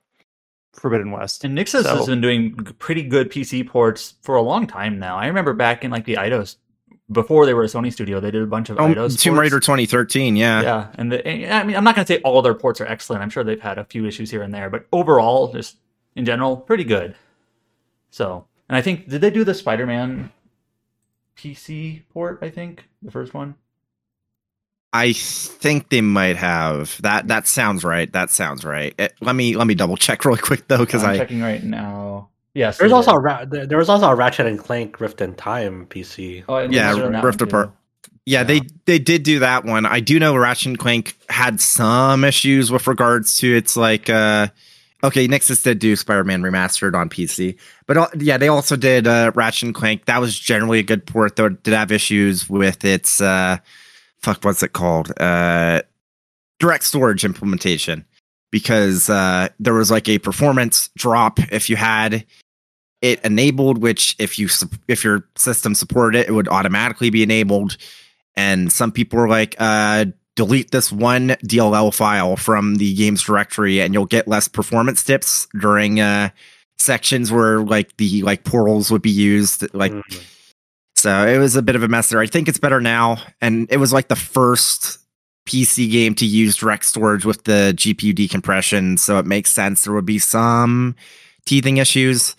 Forbidden West. And Nixxes So- has been doing pretty good PC ports for a long time now. I remember back in like the Eidos before they were a Sony studio, they did a bunch of Oh, Eidos. Tomb ports. Raider 2013, yeah. Yeah, and the, and, I mean, I'm not going to say all their ports are excellent. I'm sure they've had a few issues here and there, but overall, just in general, pretty good. So, and I think did they do the Spider-Man PC port? I think the first one. I think they might have. That that sounds right. That sounds right. Eh, let me let me double check really quick though cuz I'm I checking right now. Yes, There's also did. a Ra- there there was also a Ratchet and Clank Rift in Time PC. Oh, Yeah, they're doing that Rift one, too. Apart. Yeah, they they did do that one. I do know Ratchet and Clank had some issues with regards to its like uh okay, Nixxes did do Spider-Man remastered on PC. But uh, yeah, they also did uh Ratchet and Clank. That was generally a good port though. It did have issues with its uh fuck what's it called? Uh direct storage implementation because uh there was like a performance drop if you had it enabled which if you if your system supported it it would automatically be enabled and some people were like uh delete this one dll file from the games directory and you'll get less performance tips during uh sections where like the like portals would be used like Mm. so it was a bit of a mess there i think it's better now and it was like the first pc game to use direct storage with the gpu decompression so it makes sense there would be some teething issues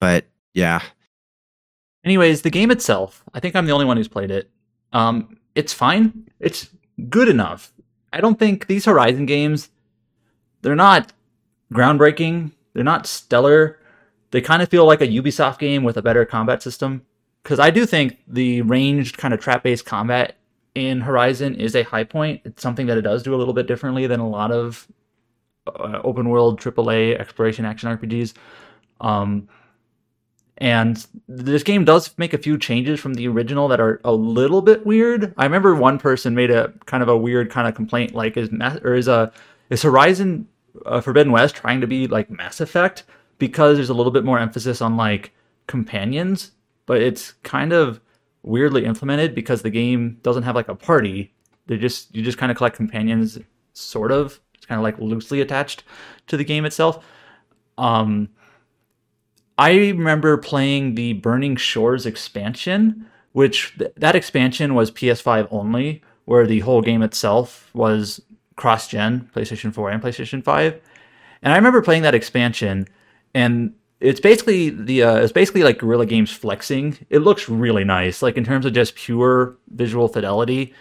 but yeah Anyways, the game itself, I think I'm the only one who's played it. Um, it's fine. It's good enough. I don't think these Horizon games they're not groundbreaking. They're not stellar. They kind of feel like a Ubisoft game with a better combat system. Because I do think the ranged kind of trap based combat in Horizon is a high point. It's something that it does do a little bit differently than a lot of uh, open world AAA exploration action RPGs. Um, and this game does make a few changes from the original that are a little bit weird. I remember one person made a kind of a weird kind of complaint, like is Ma- or is a is Horizon uh, Forbidden West trying to be like Mass Effect because there's a little bit more emphasis on like companions, but it's kind of weirdly implemented because the game doesn't have like a party. They just you just kind of collect companions, sort of. It's kind of like loosely attached to the game itself. Um, I remember playing the Burning Shores expansion, which th- that expansion was PS5 only, where the whole game itself was cross gen, PlayStation 4 and PlayStation 5. And I remember playing that expansion, and it's basically the uh, it's basically like Guerrilla Games flexing. It looks really nice, like in terms of just pure visual fidelity.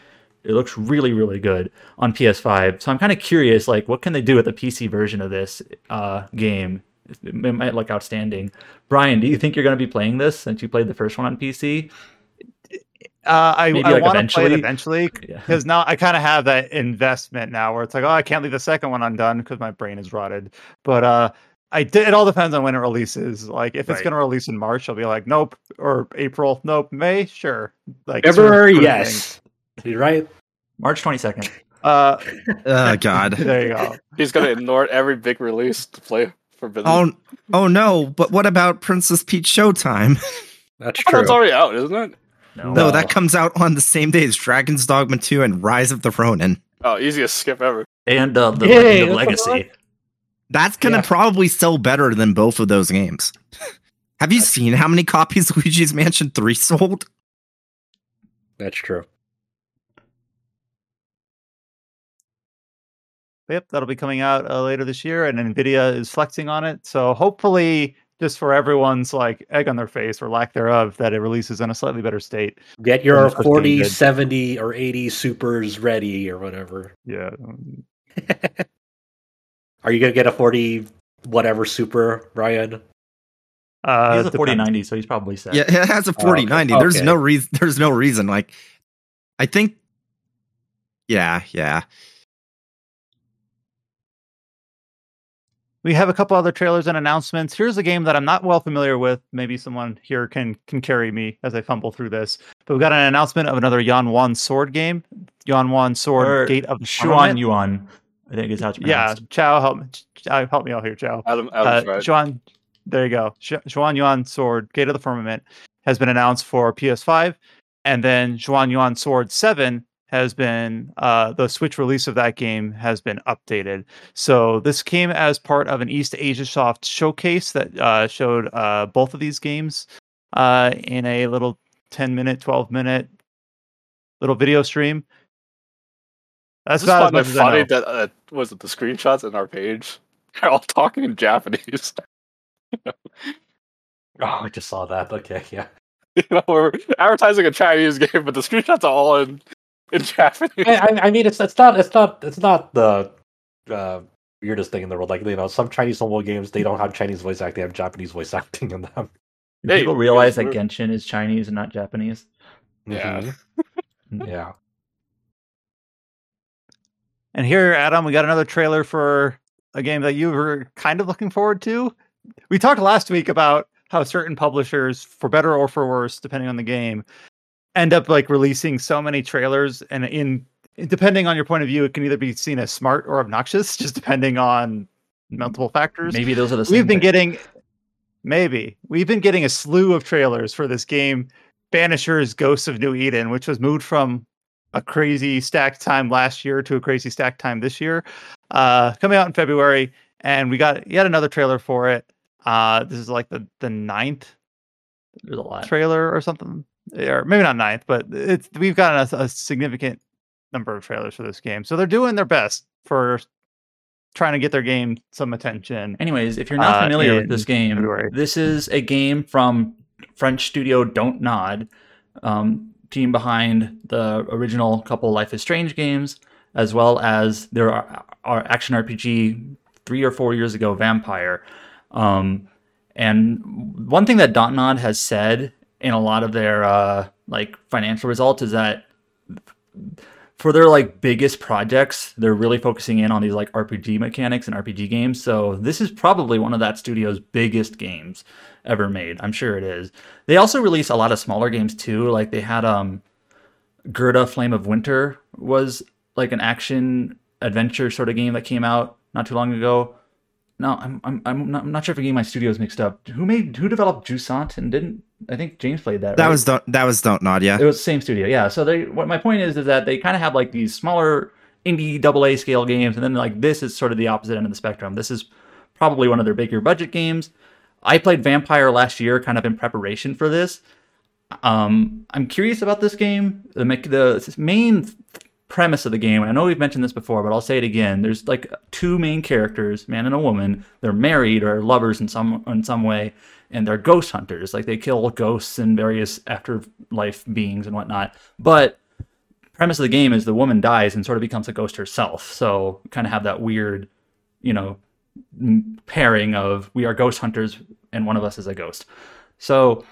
It looks really really good on PS5. So I'm kind of curious, like what can they do with the PC version of this uh, game? It might look outstanding. Bryan, do you think you're going to be playing this since you played the first one on PC? Uh, I, Maybe, I like, want to play it eventually? eventually Yeah. because now I kind of have that investment now where it's like, oh, I can't leave the second one undone because my brain is rotted. But uh, I did. It all depends on when it releases. Like, if it's going to release in March, I'll be like, nope, or April, nope, May, sure. Like sort February, sort of yes. You're right. March 22nd. Uh, Oh God. there you go. He's gonna ignore every big release to play Forbidden. Oh, oh no! But what about Princess Peach Showtime? That's Oh, true. that's already out, isn't it? No. No, that comes out on the same day as Dragon's Dogma 2 and Rise of the Ronin. Oh, easiest skip ever. and uh, the Yay, Legend of what the fuck? Legacy. That's gonna Yeah. probably sell better than both of those games. Have you seen how many copies Luigi's Mansion 3 sold? That's true. Yep, that'll be coming out uh, later this year, and Nvidia is flexing on it. So hopefully, just for everyone's like egg on their face or lack thereof, that it releases in a slightly better state. Get your From the first game 40, 70, or 80 supers ready or whatever. Yeah. Are you going to get a 40 whatever super, Ryan? Uh, he has a depends. 4090, so he's probably set. Yeah, it has a okay. 4090. There's Okay. no reason there's no reason like I think Yeah, yeah. We have a couple other trailers and announcements. Here's a game that I'm not well familiar with. Maybe someone here can can carry me as I fumble through this. But we've got an announcement of another Yan Wan Sword game. Yan Wan Sword Or Gate of the Xuan Firmament. Yuan, I think is how it's Yeah, pronounced. Chow, help me. Help me out here, Chow. Adam, Uh, right. Xuan, there you go. Sh- Xuan Yuan Sword Gate of the Firmament has been announced for PS5, and then Xuan Yuan Sword 7 has been uh, the Switch release of that game has been updated. So this came as part of an East Asia Soft showcase that uh, showed uh, both of these games uh, in a little 10 minute, 12 minute little video stream. That's I just about as find it much as I funny that uh, was it the screenshots in our page? They're all talking in Japanese. Oh, I just saw that. Okay, yeah. you know, we're advertising a Chinese game, but the screenshots are all in in Japanese. I, I, I mean, it's it's not it's not it's not the uh, weirdest thing in the world. Like you know, some Chinese mobile games they don't have Chinese voice acting; they have Japanese voice acting in them. Hey, People realize that Genshin is Chinese and not Japanese. Yeah. Mhm. yeah. And here, Adam, we got another trailer for a game that you were kind of looking forward to. We talked last week about how certain publishers, for better or for worse, depending on the game, end up like releasing so many trailers, and in depending on your point of view, it can either be seen as smart or obnoxious, just depending on multiple factors. Maybe those are the. We've been thing. getting maybe we've been getting a slew of trailers for this game, Banishers: Ghosts of New Eden, which was moved from a crazy stacked time last year to a crazy stacked time this year. Uh, coming out in February, and we got yet another trailer for it. Uh, this is like the the ninth There's a lot. trailer or something, or maybe not ninth, but it's we've gotten a, a significant number of trailers for this game. So they're doing their best for trying to get their game some attention. Anyways, if you're not Uh, familiar with this game, February. this is a game from French studio Dontnod, um, team behind the original couple Life is Strange games, as well as their our action RPG three or four years ago, Vampyr. Um, and one thing that Dontnod has said in a lot of their uh, like financial results is that for their like biggest projects, they're really focusing in on these like RPG mechanics and RPG games. So this is probably one of that studio's biggest games ever made. I'm sure it is. They also release a lot of smaller games too. Like they had um Gerda Flame of Winter was like an action adventure sort of game that came out not too long ago. No, I'm I'm I'm not, I'm not sure if I'm getting my studios mixed up. Who made who developed Jusant and didn't I think James played that. That right? was don't that was Dontnod, yeah. It was the same studio, yeah. So they what my point is is that they kind of have like these smaller indie double A scale games, and then like this is sort of the opposite end of the spectrum. This is probably one of their bigger budget games. I played Vampyr last year, kind of in preparation for this. Um, I'm curious about this game. The the main premise of the game. I know we've mentioned this before, but I'll say it again. There's like two main characters, man and a woman. They're married or lovers in some in some way, and they're ghost hunters. Like they kill ghosts and various afterlife beings and whatnot. But premise of the game is the woman dies and sort of becomes a ghost herself. So kind of have that weird, you know, pairing of we are ghost hunters and one of us is a ghost. So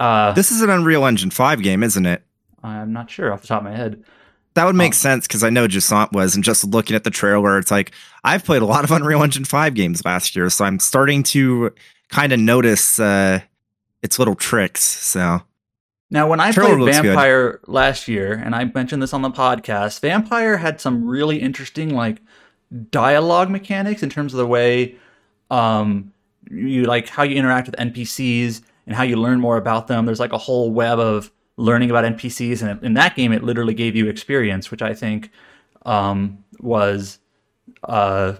uh, this is an Unreal Engine 5 game, isn't it? I'm not sure off the top of my head. That would make um, sense because I know Jusant was, and just looking at the trailer, it's like I've played a lot of Unreal Engine 5 games last year, so I'm starting to kind of notice uh, its little tricks. So now, when I played Vampyr good. last year, and I mentioned this on the podcast, Vampyr had some really interesting like dialogue mechanics in terms of the way um, you like how you interact with NPCs and how you learn more about them. There's like a whole web of learning about NPCs, and in that game, it literally gave you experience, which I think um, was uh,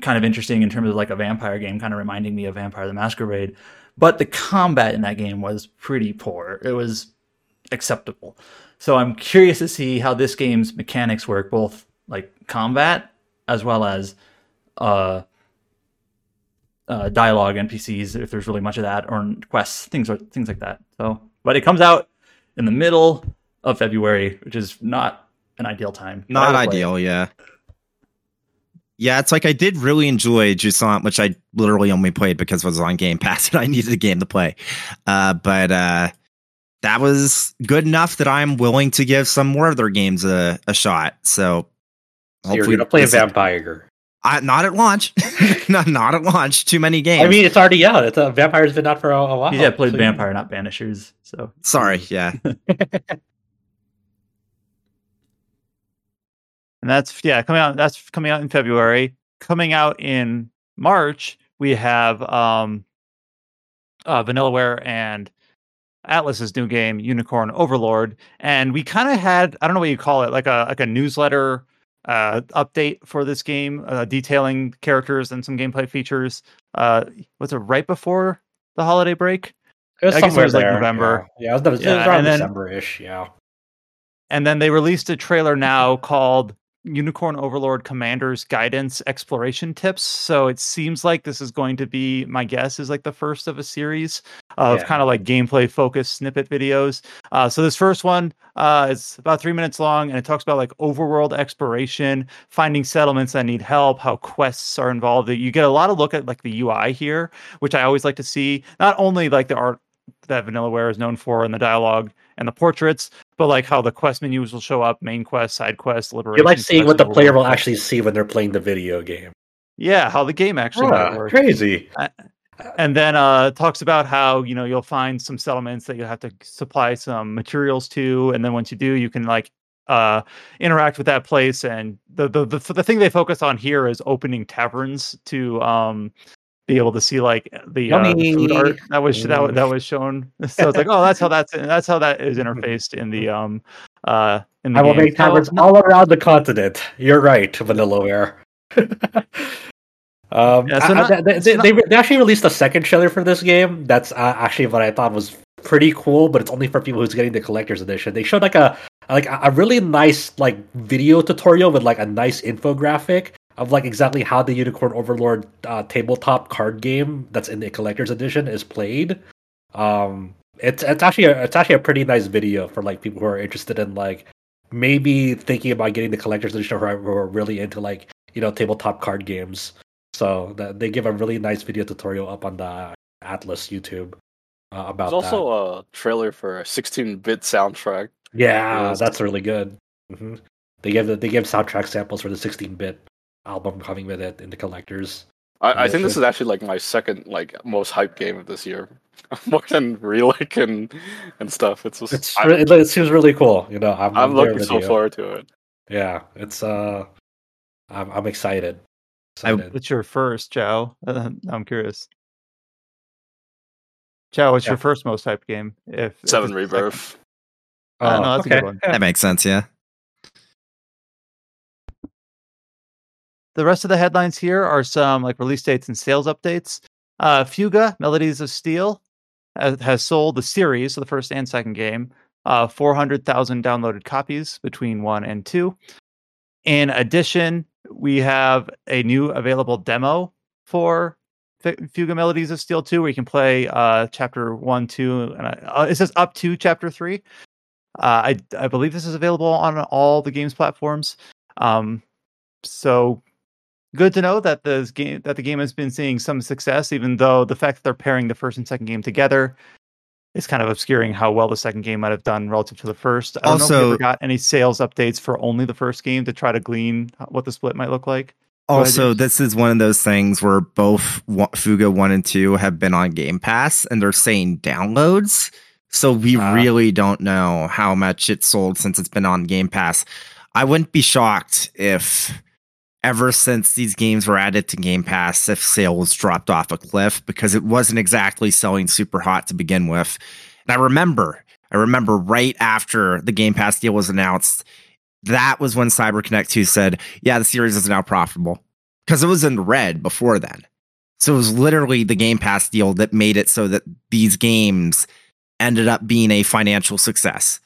kind of interesting in terms of like a vampire game, kind of reminding me of Vampire the Masquerade. But the combat in that game was pretty poor. It was acceptable. So I'm curious to see how this game's mechanics work, both like combat as well as uh, uh, dialogue NPCs, if there's really much of that, or quests, things or things like that. So, but it comes out in the middle of February, which is not an ideal time. Not ideal, yeah. Yeah, it's like I did really enjoy Jusant, which I literally only played because it was on Game Pass and I needed a game to play. Uh, but uh, that was good enough that I'm willing to give some more of their games a, a shot. So, so you're gonna play Vampyr. I, not at launch. not, not at launch. Too many games. I mean, it's already out. It's a, Vampyr's been out for a, a while. Yeah, played so Vampyr, not Banishers. So sorry. Yeah. and that's yeah coming out. That's coming out in February. Coming out in March, we have um, uh, Vanillaware and Atlus's new game, Unicorn Overlord, and we kind of had I don't know what you call it, like a like a newsletter uh, update for this game, uh, detailing characters and some gameplay features. Uh, was it right before the holiday break? It was I guess it was there. like November. Yeah, yeah it was, yeah, it was around December-ish. Yeah. And then they released a trailer now called Unicorn Overlord Commander's Guidance Exploration Tips. So it seems like this is going to be, my guess is like the first of a series of yeah. kind of like gameplay focused snippet videos. Uh, so this first one uh, is about three minutes long and it talks about like overworld exploration, finding settlements that need help, how quests are involved. You get a lot of look at like the UI here, which I always like to see. Not only like the art that Vanillaware is known for and the dialogue and the portraits, but like how the quest menus will show up, main quest, side quest, liberation. You like seeing what the player will actually see when they're playing the video game. Yeah, how the game actually yeah, works. Crazy. and then uh talks about how you know you'll find some settlements that you'll have to supply some materials to, and then once you do, you can like uh interact with that place and the the the, the thing they focus on here is opening taverns to um be able to see like the, uh, food art that was that, that was shown. So it's like, oh, that's how that's that's how that is interfaced in the um uh in the I will game. make taverns oh, all around the continent. You're right, Vanillaware. um, yeah, so not, I, they, they, not... they, actually released a second trailer for this game. That's uh, actually what I thought was pretty cool, but it's only for people who's getting the collector's edition. They showed like a like a really nice like video tutorial with like a nice infographic of like exactly how the Unicorn Overlord uh, tabletop card game that's in the collector's edition is played. Um, it's it's actually a, it's actually a pretty nice video for like people who are interested in like maybe thinking about getting the collector's edition who are, who are really into like you know tabletop card games. So that they give a really nice video tutorial up on the Atlus YouTube uh, about There's that. also a trailer for a 16-bit soundtrack. Yeah, that's really good. hmm They give the, they give soundtrack samples for the 16-bit album coming with it in the collectors. I, I think this is actually like my second like most hyped game of this year, more than Relink and and stuff. It's just It's I'm, re- it, it seems really cool. You know, I'm, I'm there looking so you. forward to it. Yeah, it's uh, I'm I'm excited. I- What's your first, Joe? Uh, I'm curious. Joe, what's Yeah. your first most hyped game? If if Seven it's the second- Rebirth. Uh, no, that's a good one. That makes sense. Yeah. The rest of the headlines here are some like release dates and sales updates. Uh, Fuga Melodies of Steel has, has sold the series, so the first and second game, uh, 400,000 downloaded copies between one and two. In addition, we have a new available demo for Fuga Melodies of Steel 2 where you can play uh, chapter 1, 2, and uh, it says up to chapter 3. Uh, I, I believe this is available on all the game's platforms. Um, so good to know that the game that the game has been seeing some success, even though the fact that they're pairing the first and second game together is kind of obscuring how well the second game might have done relative to the first. I don't know if Also- got any sales updates for only the first game to try to glean what the split might look like. Also, this is one of those things where both Fuga 1 and 2 have been on Game Pass and they're saying downloads. So we Ah. really don't know how much it sold since it's been on Game Pass. I wouldn't be shocked if ever since these games were added to Game Pass, if sales dropped off a cliff because it wasn't exactly selling super hot to begin with. And I remember, I remember right after the Game Pass deal was announced, that was when CyberConnect 2 said, yeah, the series is now profitable because it was in red before then. So it was literally the Game Pass deal that made it so that these games ended up being a financial success.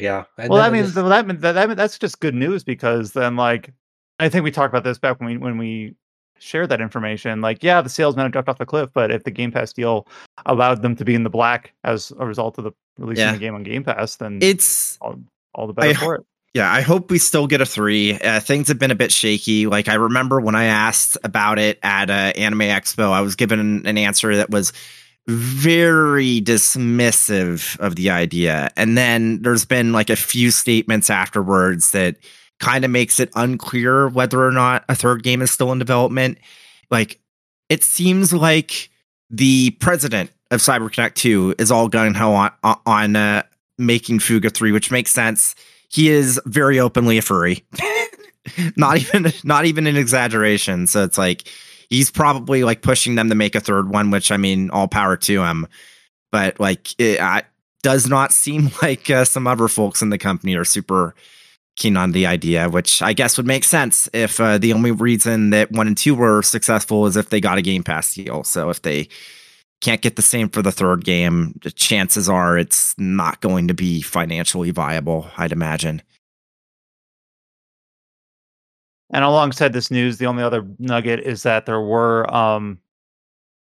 Yeah. And well, that means just- that, mean- that, that that's just good news because then, like, I think we talked about this back when we when we shared that information. Like, yeah, the sales might have dropped off the cliff, but if the Game Pass deal allowed them to be in the black as a result of the releasing Yeah. the game on Game Pass, then It's all, all the better I- for it. yeah, I hope we still get a three. Uh, things have been a bit shaky. Like I remember when I asked about it at uh, Anime Expo, I was given an answer that was very dismissive of the idea, and then there's been like a few statements afterwards that kind of makes it unclear whether or not a third game is still in development. Like it seems like the president of CyberConnect 2 is all gung ho on on uh, making Fuga 3, which makes sense he is very openly a furry. not even not even an exaggeration. So it's like he's probably like pushing them to make a third one, which I mean, all power to him. But like, it I, does not seem like uh, some other folks in the company are super keen on the idea, which I guess would make sense if uh, the only reason that one and two were successful is if they got a Game Pass deal. So if they can't get the same for the third game, the chances are it's not going to be financially viable, I'd imagine. And alongside this news, the only other nugget is that there were um,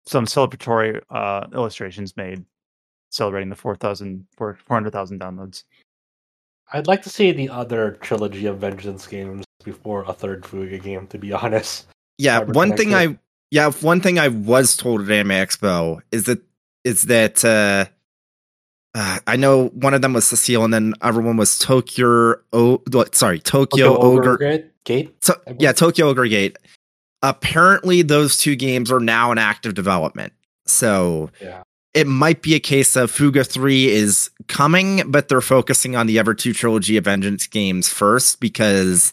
some celebratory uh, illustrations made celebrating the 4,000 400,000 downloads. I'd like to see the other trilogy of Vengeance games before a third Fuga game. To be honest, Yeah, Cyber one thing I yeah, one thing I was told at Anime Expo is that is that uh, uh I know one of them was Cecile and then other one was Tokyo oh sorry, Tokyo, Ogre Gate. Gate. So, yeah, Tokyo Ogre Gate. Apparently, those two games are now in active development. So Yeah. it might be a case of Fuga 3 is coming, but they're focusing on the Ever 2 trilogy of Vengeance games first because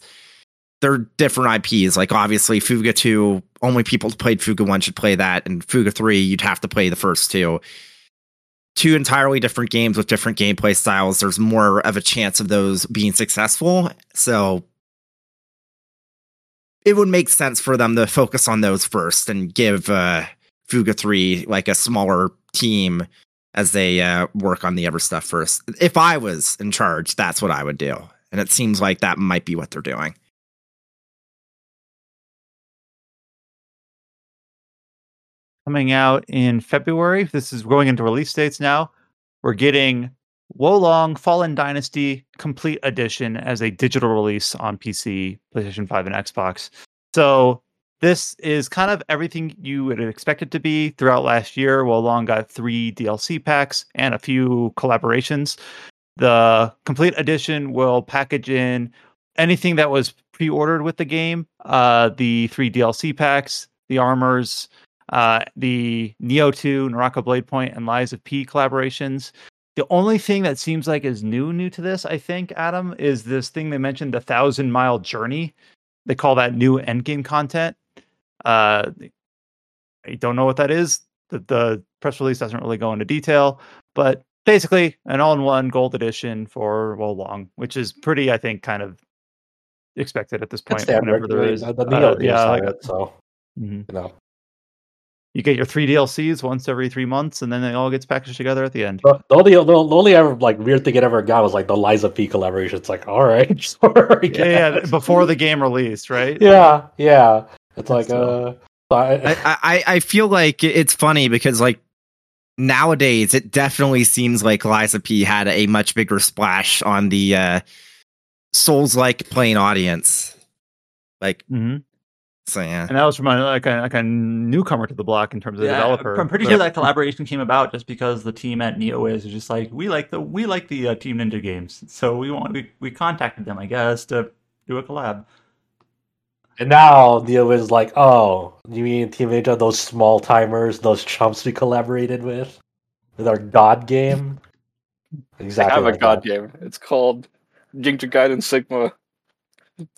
they're different IPs. Like, obviously, Fuga 2, only people who played Fuga 1 should play that. And Fuga 3, you'd have to play the first two. Two entirely different games with different gameplay styles. There's more of a chance of those being successful. So it would make sense for them to focus on those first and give uh, Fuga 3 like a smaller team as they uh, work on the other stuff first. If I was in charge, that's what I would do. And it seems like that might be what they're doing. coming out in February. This is going into release dates now. We're getting Wolong Fallen Dynasty Complete Edition as a digital release on PC, PlayStation 5, and Xbox. So this is kind of everything you would expect it to be throughout last year. Wolong got three DLC packs and a few collaborations. The Complete Edition will package in anything that was pre-ordered with the game, uh, the three DLC packs, the armors, uh, the Nioh 2, Naraka Blade Point, and Lies of P collaborations. The only thing that seems like is new, new to this, I think, Adam, is this thing they mentioned, the thousand mile journey. They call that new endgame content. Uh, I don't know what that is. The, the press release doesn't really go into detail, but basically an all-in-one gold edition for Wolong, which is pretty, I think, kind of expected at this point. Whenever there is, uh, yeah, like, it, so mhm. you know. You get your three DLCs once every three months, and then it all gets packaged together at the end. The, the only the, the only ever like weird thing it ever got was like the Lies of P collaboration. It's like, all right, sure, I Yeah, yeah, before the game released, right? yeah, yeah. It's like So- uh, I, I, I I feel like it's funny because like nowadays it definitely seems like Lies of P had a much bigger splash on the uh Souls like playing audience. Like hmm so yeah. And that was from a, like a like a newcomer to the block in terms of Yeah, developer. I'm pretty but- sure that collaboration came about just because the team at NeoWiz is just like, we like the we like the uh, Team Ninja games, so we want we, we contacted them, I guess, to do a collab. and now Neo is like, oh, you mean Team Ninja, those small timers, those chumps we collaborated with, with our God game. Exactly. I Exactly. have a god that. game. It's called Ninja Gaiden Sigma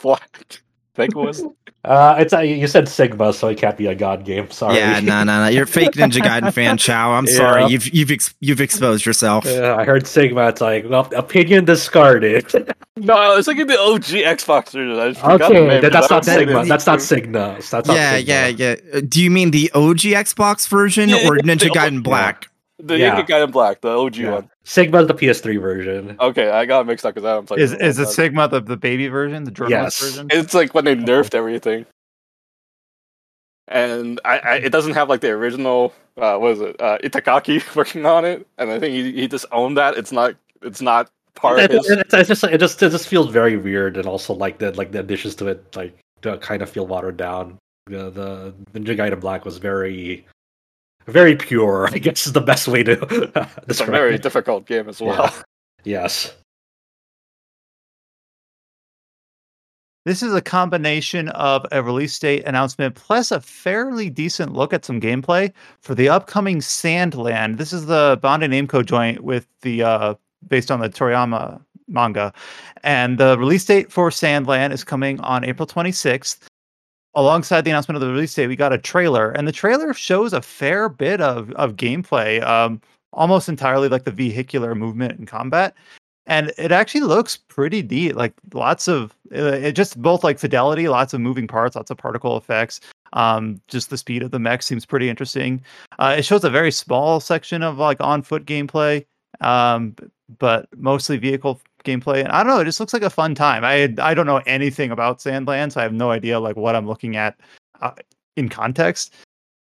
Black. I think it was. Uh, it's uh, you said Sigma, so it can't be a God game. Sorry. Yeah, no, no, no. You're a fake Ninja Gaiden fan, Chow. I'm Yeah. sorry. You've you've ex- you've exposed yourself. Yeah, I heard Sigma. It's like well, opinion discarded. No, I was thinking the OG Xbox version. I just forgot the okay, name, that, that's not don't Sigma. That's not Sigma. That's not yeah, Sigma. yeah, yeah. Uh, Do you mean the OG Xbox version Yeah, or Ninja Gaiden Black? The Yeah. Gaiden Black, the OG Yeah. one. Sigma's the PS3 version. Okay, I got mixed up because I haven't played. is it in is the long time. Sigma the, the baby version, the journalist Yes. version? It's like when they nerfed everything, and I, I it doesn't have like the original. Uh, what is it? Uh, Itagaki working on it, and I think he, he just owned that. It's not. It's not part It, of his. it, it's, it's just it just it just feels very weird, and also like the like the additions to it like to kind of feel watered down. The the Ninja Gaiden Black was very very pure. I guess is the best way to It's a very it. difficult game as well. Yes. This is a combination of a release date announcement plus a fairly decent look at some gameplay for the upcoming Sandland. This is the Bond Bandai Namco joint with the uh, based on the Toriyama manga, and the release date for Sandland is coming on April 26th. Alongside the announcement of the release date, we got a trailer, and the trailer shows a fair bit of of gameplay, um, almost entirely like the vehicular movement and combat and it actually looks pretty neat like lots of uh, it just both like fidelity lots of moving parts lots of particle effects um just the speed of the mech seems pretty interesting. Uh, it shows a very small section of like on foot gameplay um but mostly vehicle gameplay and i don't know it just looks like a fun time i i don't know anything about sandland so i have no idea like what i'm looking at uh, in context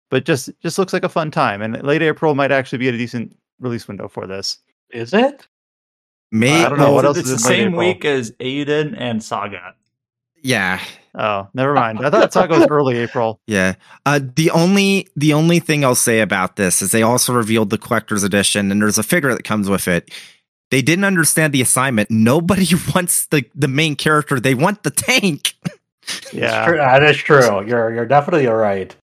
but just just looks like a fun time and late april might actually be a decent release window for this Is it? May I don't know, what else it's is the same April? week as Eiyuden and Saga. Yeah, Oh, never mind. I thought Saga was early April. yeah. Uh, the only the only thing I'll say about this is they also revealed the collector's edition, and there's a figure that comes with it. They didn't understand the assignment. Nobody wants the the main character. They want the tank. Yeah. That is true. You're you're definitely right.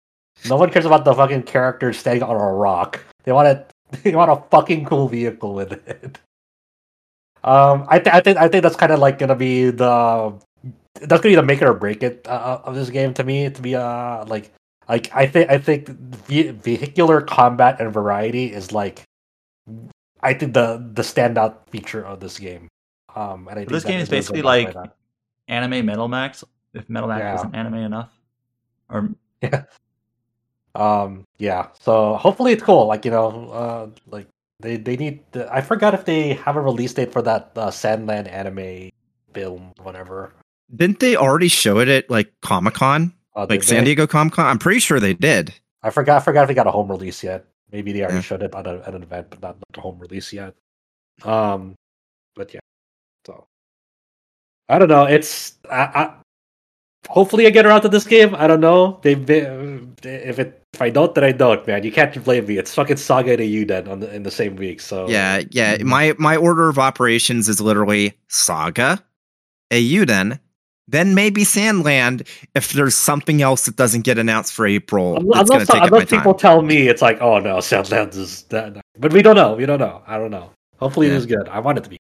No one cares about the fucking character standing on a rock. They want it. They want a fucking cool vehicle with it. Um, I th- I think I think that's kind of like gonna be the that's gonna be the make it or break it uh, of this game to me. To be uh like like I think I think ve- vehicular combat and variety is like I think the the standout feature of this game. Um, and I think This game is basically like anime Metal Max. If Metal Max Yeah. wasn't anime enough, or um yeah so hopefully it's cool like you know uh like they they need the, i forgot if they have a release date for that uh, sandland anime film whatever Didn't they already show it at like Comic Con, uh, like San they? Diego Comic Con? I'm pretty sure they did. i forgot i forgot if they got a home release yet maybe they already Yeah. showed it at, a, at an event but not, a home release yet um but yeah. So I don't know. It's I, I hopefully I get around to this game. I don't know. They if it if I don't, then I don't, man. You can't blame me. It's fucking Saga and Eiyuden on the, in the same week. So yeah, yeah. My my order of operations is literally Saga, Eiyuden, then maybe Sandland if there's something else that doesn't get announced for April. Unless, that's take unless people time. tell me it's like, oh no, Sandland is that, but we don't know. We don't know. I don't know. Hopefully, yeah. this is good. I want it to be.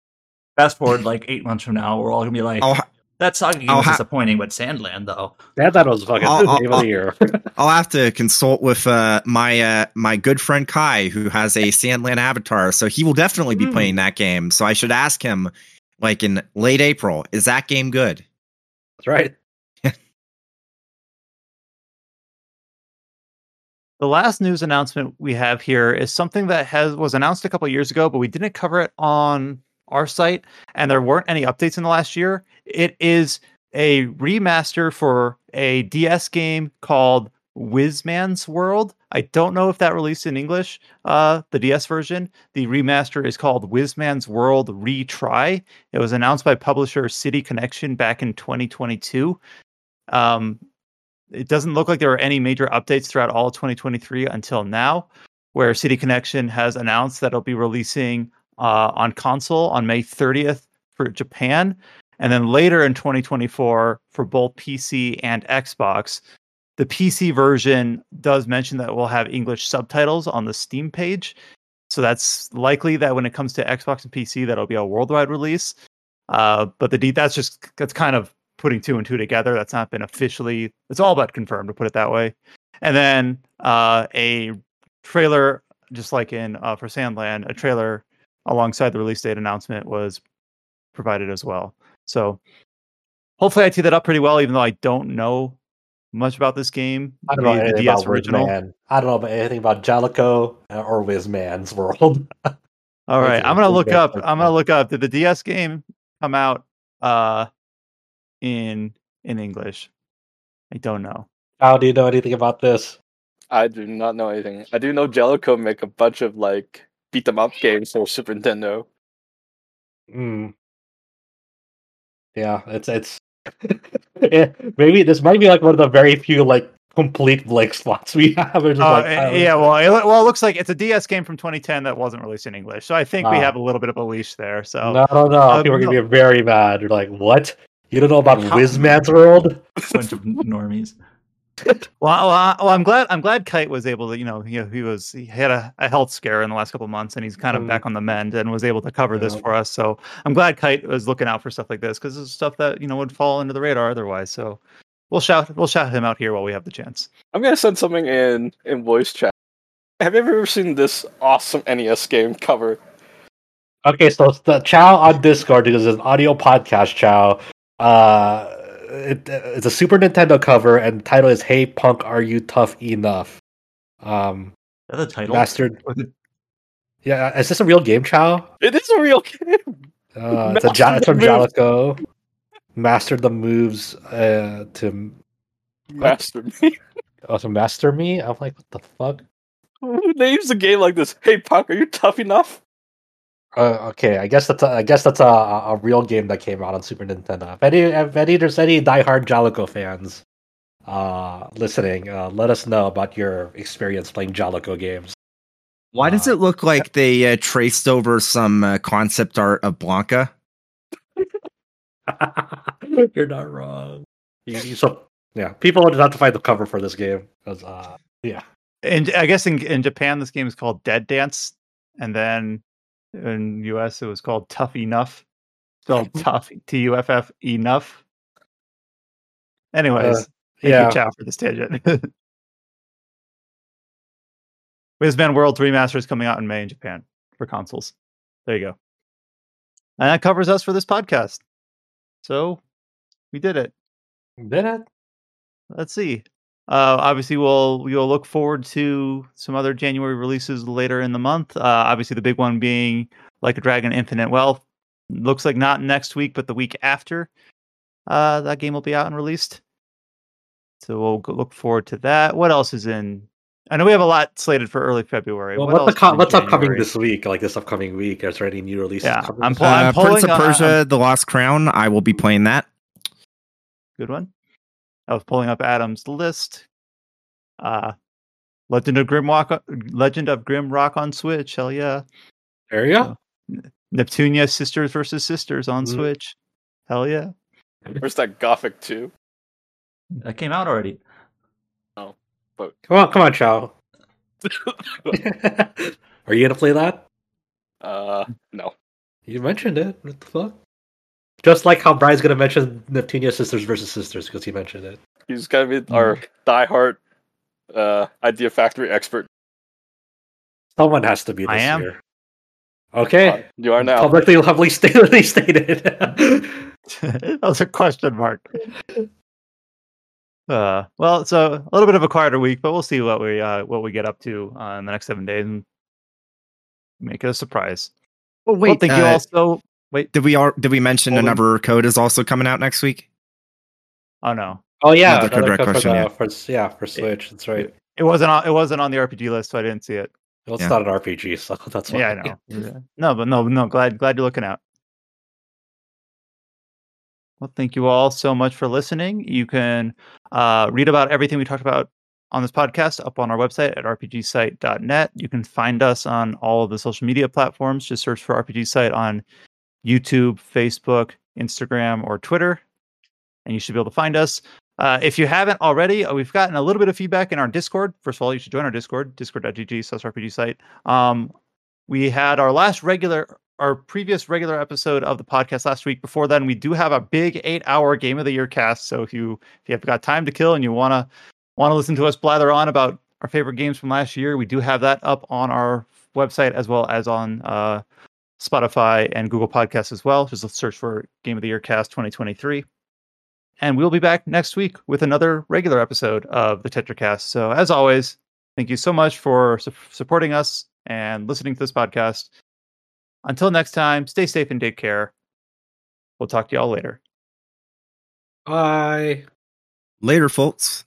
Fast forward like eight months from now, we're all gonna be like, I'll, that saga game was ha- disappointing, but Sandland though. Sandland was fucking I'll, game I'll, of the year. I'll have to consult with uh, my uh, my good friend Kai, who has a Sandland avatar, so he will definitely be mm. playing that game. So I should ask him, like in late April, is that game good? That's right. the last news announcement we have here is something that has was announced a couple years ago, but we didn't cover it on our site, and there weren't any updates in the last year. It is a remaster for a DS game called Wizman's World. I don't know if that released in English, uh, the DS version. The remaster is called Wizman's World Retry. It was announced by publisher City Connection back in 2022. Um, it doesn't look like there were any major updates throughout all of 2023 until now, where City Connection has announced that it'll be releasing uh, on console on May 30th for Japan, and then later in 2024 for both PC and Xbox. The PC version does mention that we'll have English subtitles on the Steam page. So that's likely that when it comes to Xbox and PC, that'll be a worldwide release. Uh, but the D that's just that's kind of putting two and two together. That's not been officially. It's all but confirmed to put it that way. And then uh, a trailer, just like in uh, for Sandland, a trailer alongside the release date announcement was provided as well. So hopefully I tee that up pretty well, even though I don't know much about this game. I don't know the, anything DS about original. Wizman. I don't know about anything about Jaleco or Wizman's World. All right, I'm gonna look up. I'm gonna look up. Did the DS game come out uh in in English? I don't know. How do you know anything about this? I do not know anything. I do know Jaleco make a bunch of like beat them up games for Super Nintendo. Hmm. Yeah, it's it's yeah, maybe this might be like one of the very few like complete blank spots we have. Uh, like, yeah, well, it, well, it looks like it's a DS game from 2010 that wasn't released in English, so I think uh, we ah. have a little bit of a leash there. So no, no, no, um, people are gonna be very mad. You're like, what? You don't know about Wizman's World? Bunch of normies. well, well, well, I'm glad. I'm glad Kite was able to. You know, he, he was he had a, a health scare in the last couple months, and he's kind of mm. back on the mend and was able to cover yeah. this for us. So I'm glad Kite was looking out for stuff like this because this is stuff that you know would fall into the radar otherwise. So we'll shout we'll shout him out here while we have the chance. I'm gonna send something in in voice chat. Have you ever seen this awesome NES game cover? Okay, so the Chow on Discord because it's an audio podcast. Chow. Uh, it, it's a Super Nintendo cover, and the title is "Hey Punk, Are You Tough Enough?" Um, is that the title? Mastered. Yeah, is this a real game, Chow? It is a real game. Uh, it's, a, it's from Jaleco. Mastered the moves uh, to master me. Oh, to master me? I'm like, what the fuck? Who names a game like this? Hey, Punk, are you tough enough? Uh, okay, I guess that's a, I guess that's a, a real game that came out on Super Nintendo. If any, if any there's any diehard Jaleco fans uh, listening, uh, let us know about your experience playing Jaleco games. Why does uh, it look like they uh, traced over some uh, concept art of Blanka? You're not wrong. You, you, so yeah, people would have to find the cover for this game because uh, yeah. And I guess in in Japan, this game is called Dead Dance, and then in US, it was called Tough Enough, spelled tough T U F F enough. Anyways, uh, yeah, ciao for this tangent. Wizman World Remaster is coming out in May in Japan for consoles. There you go. And that covers us for this podcast. So we did it. Did it? Let's see. Uh, obviously, we'll we will look forward to some other January releases later in the month. Uh, obviously, the big one being Like a Dragon Infinite Wealth. Looks like not next week, but the week after. Uh, that game will be out and released. So we'll look forward to that. What else is in I know we have a lot slated for early February. Well, What what the co- in what's upcoming January? this week? Like this upcoming week, is there any new releases? Yeah, coming I'm this pull- I'm Uh, Prince of pulling, uh, Persia: The Lost Crown. I will be playing that. Good one. I was pulling up Adam's list. Uh, Legend of Grimrock, Legend of Grimrock on Switch. Hell yeah. There you go. Neptunia Sisters versus Sisters on Mhm. Switch. Hell yeah. Where's that Gothic 2? That came out already. Oh, but come on, come on, Chow. Are you gonna play that? Uh, no. You mentioned it. What the fuck? Just like how Bryan's gonna mention Neptunia Sisters versus Sisters because he mentioned it. He's gonna be our diehard uh, Idea Factory expert. Someone has to be this I am. year. Okay. You are now. Publicly, publicly stated. stated. that was a question mark. Uh, well, so a little bit of a quieter week, but we'll see what we uh, what we get up to uh, in the next seven days and make it a surprise. Oh well, thank you uh, also. Wait, Did we all, did we mention Hold on. another code is also coming out next week? oh no, oh yeah, Another code another red code for question, the, yeah. for, yeah, for Switch. That's right. it wasn't on it wasn't on the RPG list, so I didn't see it. Well, it's Yeah. not an RPG, so that's why. Yeah, I know. Yeah. No, but no, no. Glad glad you're looking out. Well, thank you all so much for listening. You can uh, read about everything we talked about on this podcast up on our website at rpgsite.net. You can find us on all of the social media platforms. Just search for RPG Site on YouTube, Facebook, Instagram, or Twitter, and you should be able to find us. Uh, if you haven't already, uh, we've gotten a little bit of feedback in our Discord. First of all, you should join our Discord, discord.gg slash RPG site. Um, we had our last regular, our previous regular episode of the podcast last week. Before then, we do have a big eight-hour Game of the Year cast. So if you if you have got time to kill and you wanna want to listen to us blather on about our favorite games from last year, we do have that up on our website as well as on uh, Spotify and Google Podcasts as well. Just search for Game of the Year Cast 2023. And we'll be back next week with another regular episode of the TetraCast. So, as always, thank you so much for su- supporting us and listening to this podcast. Until next time, stay safe and take care. We'll talk to y'all later. Bye. Later, folks.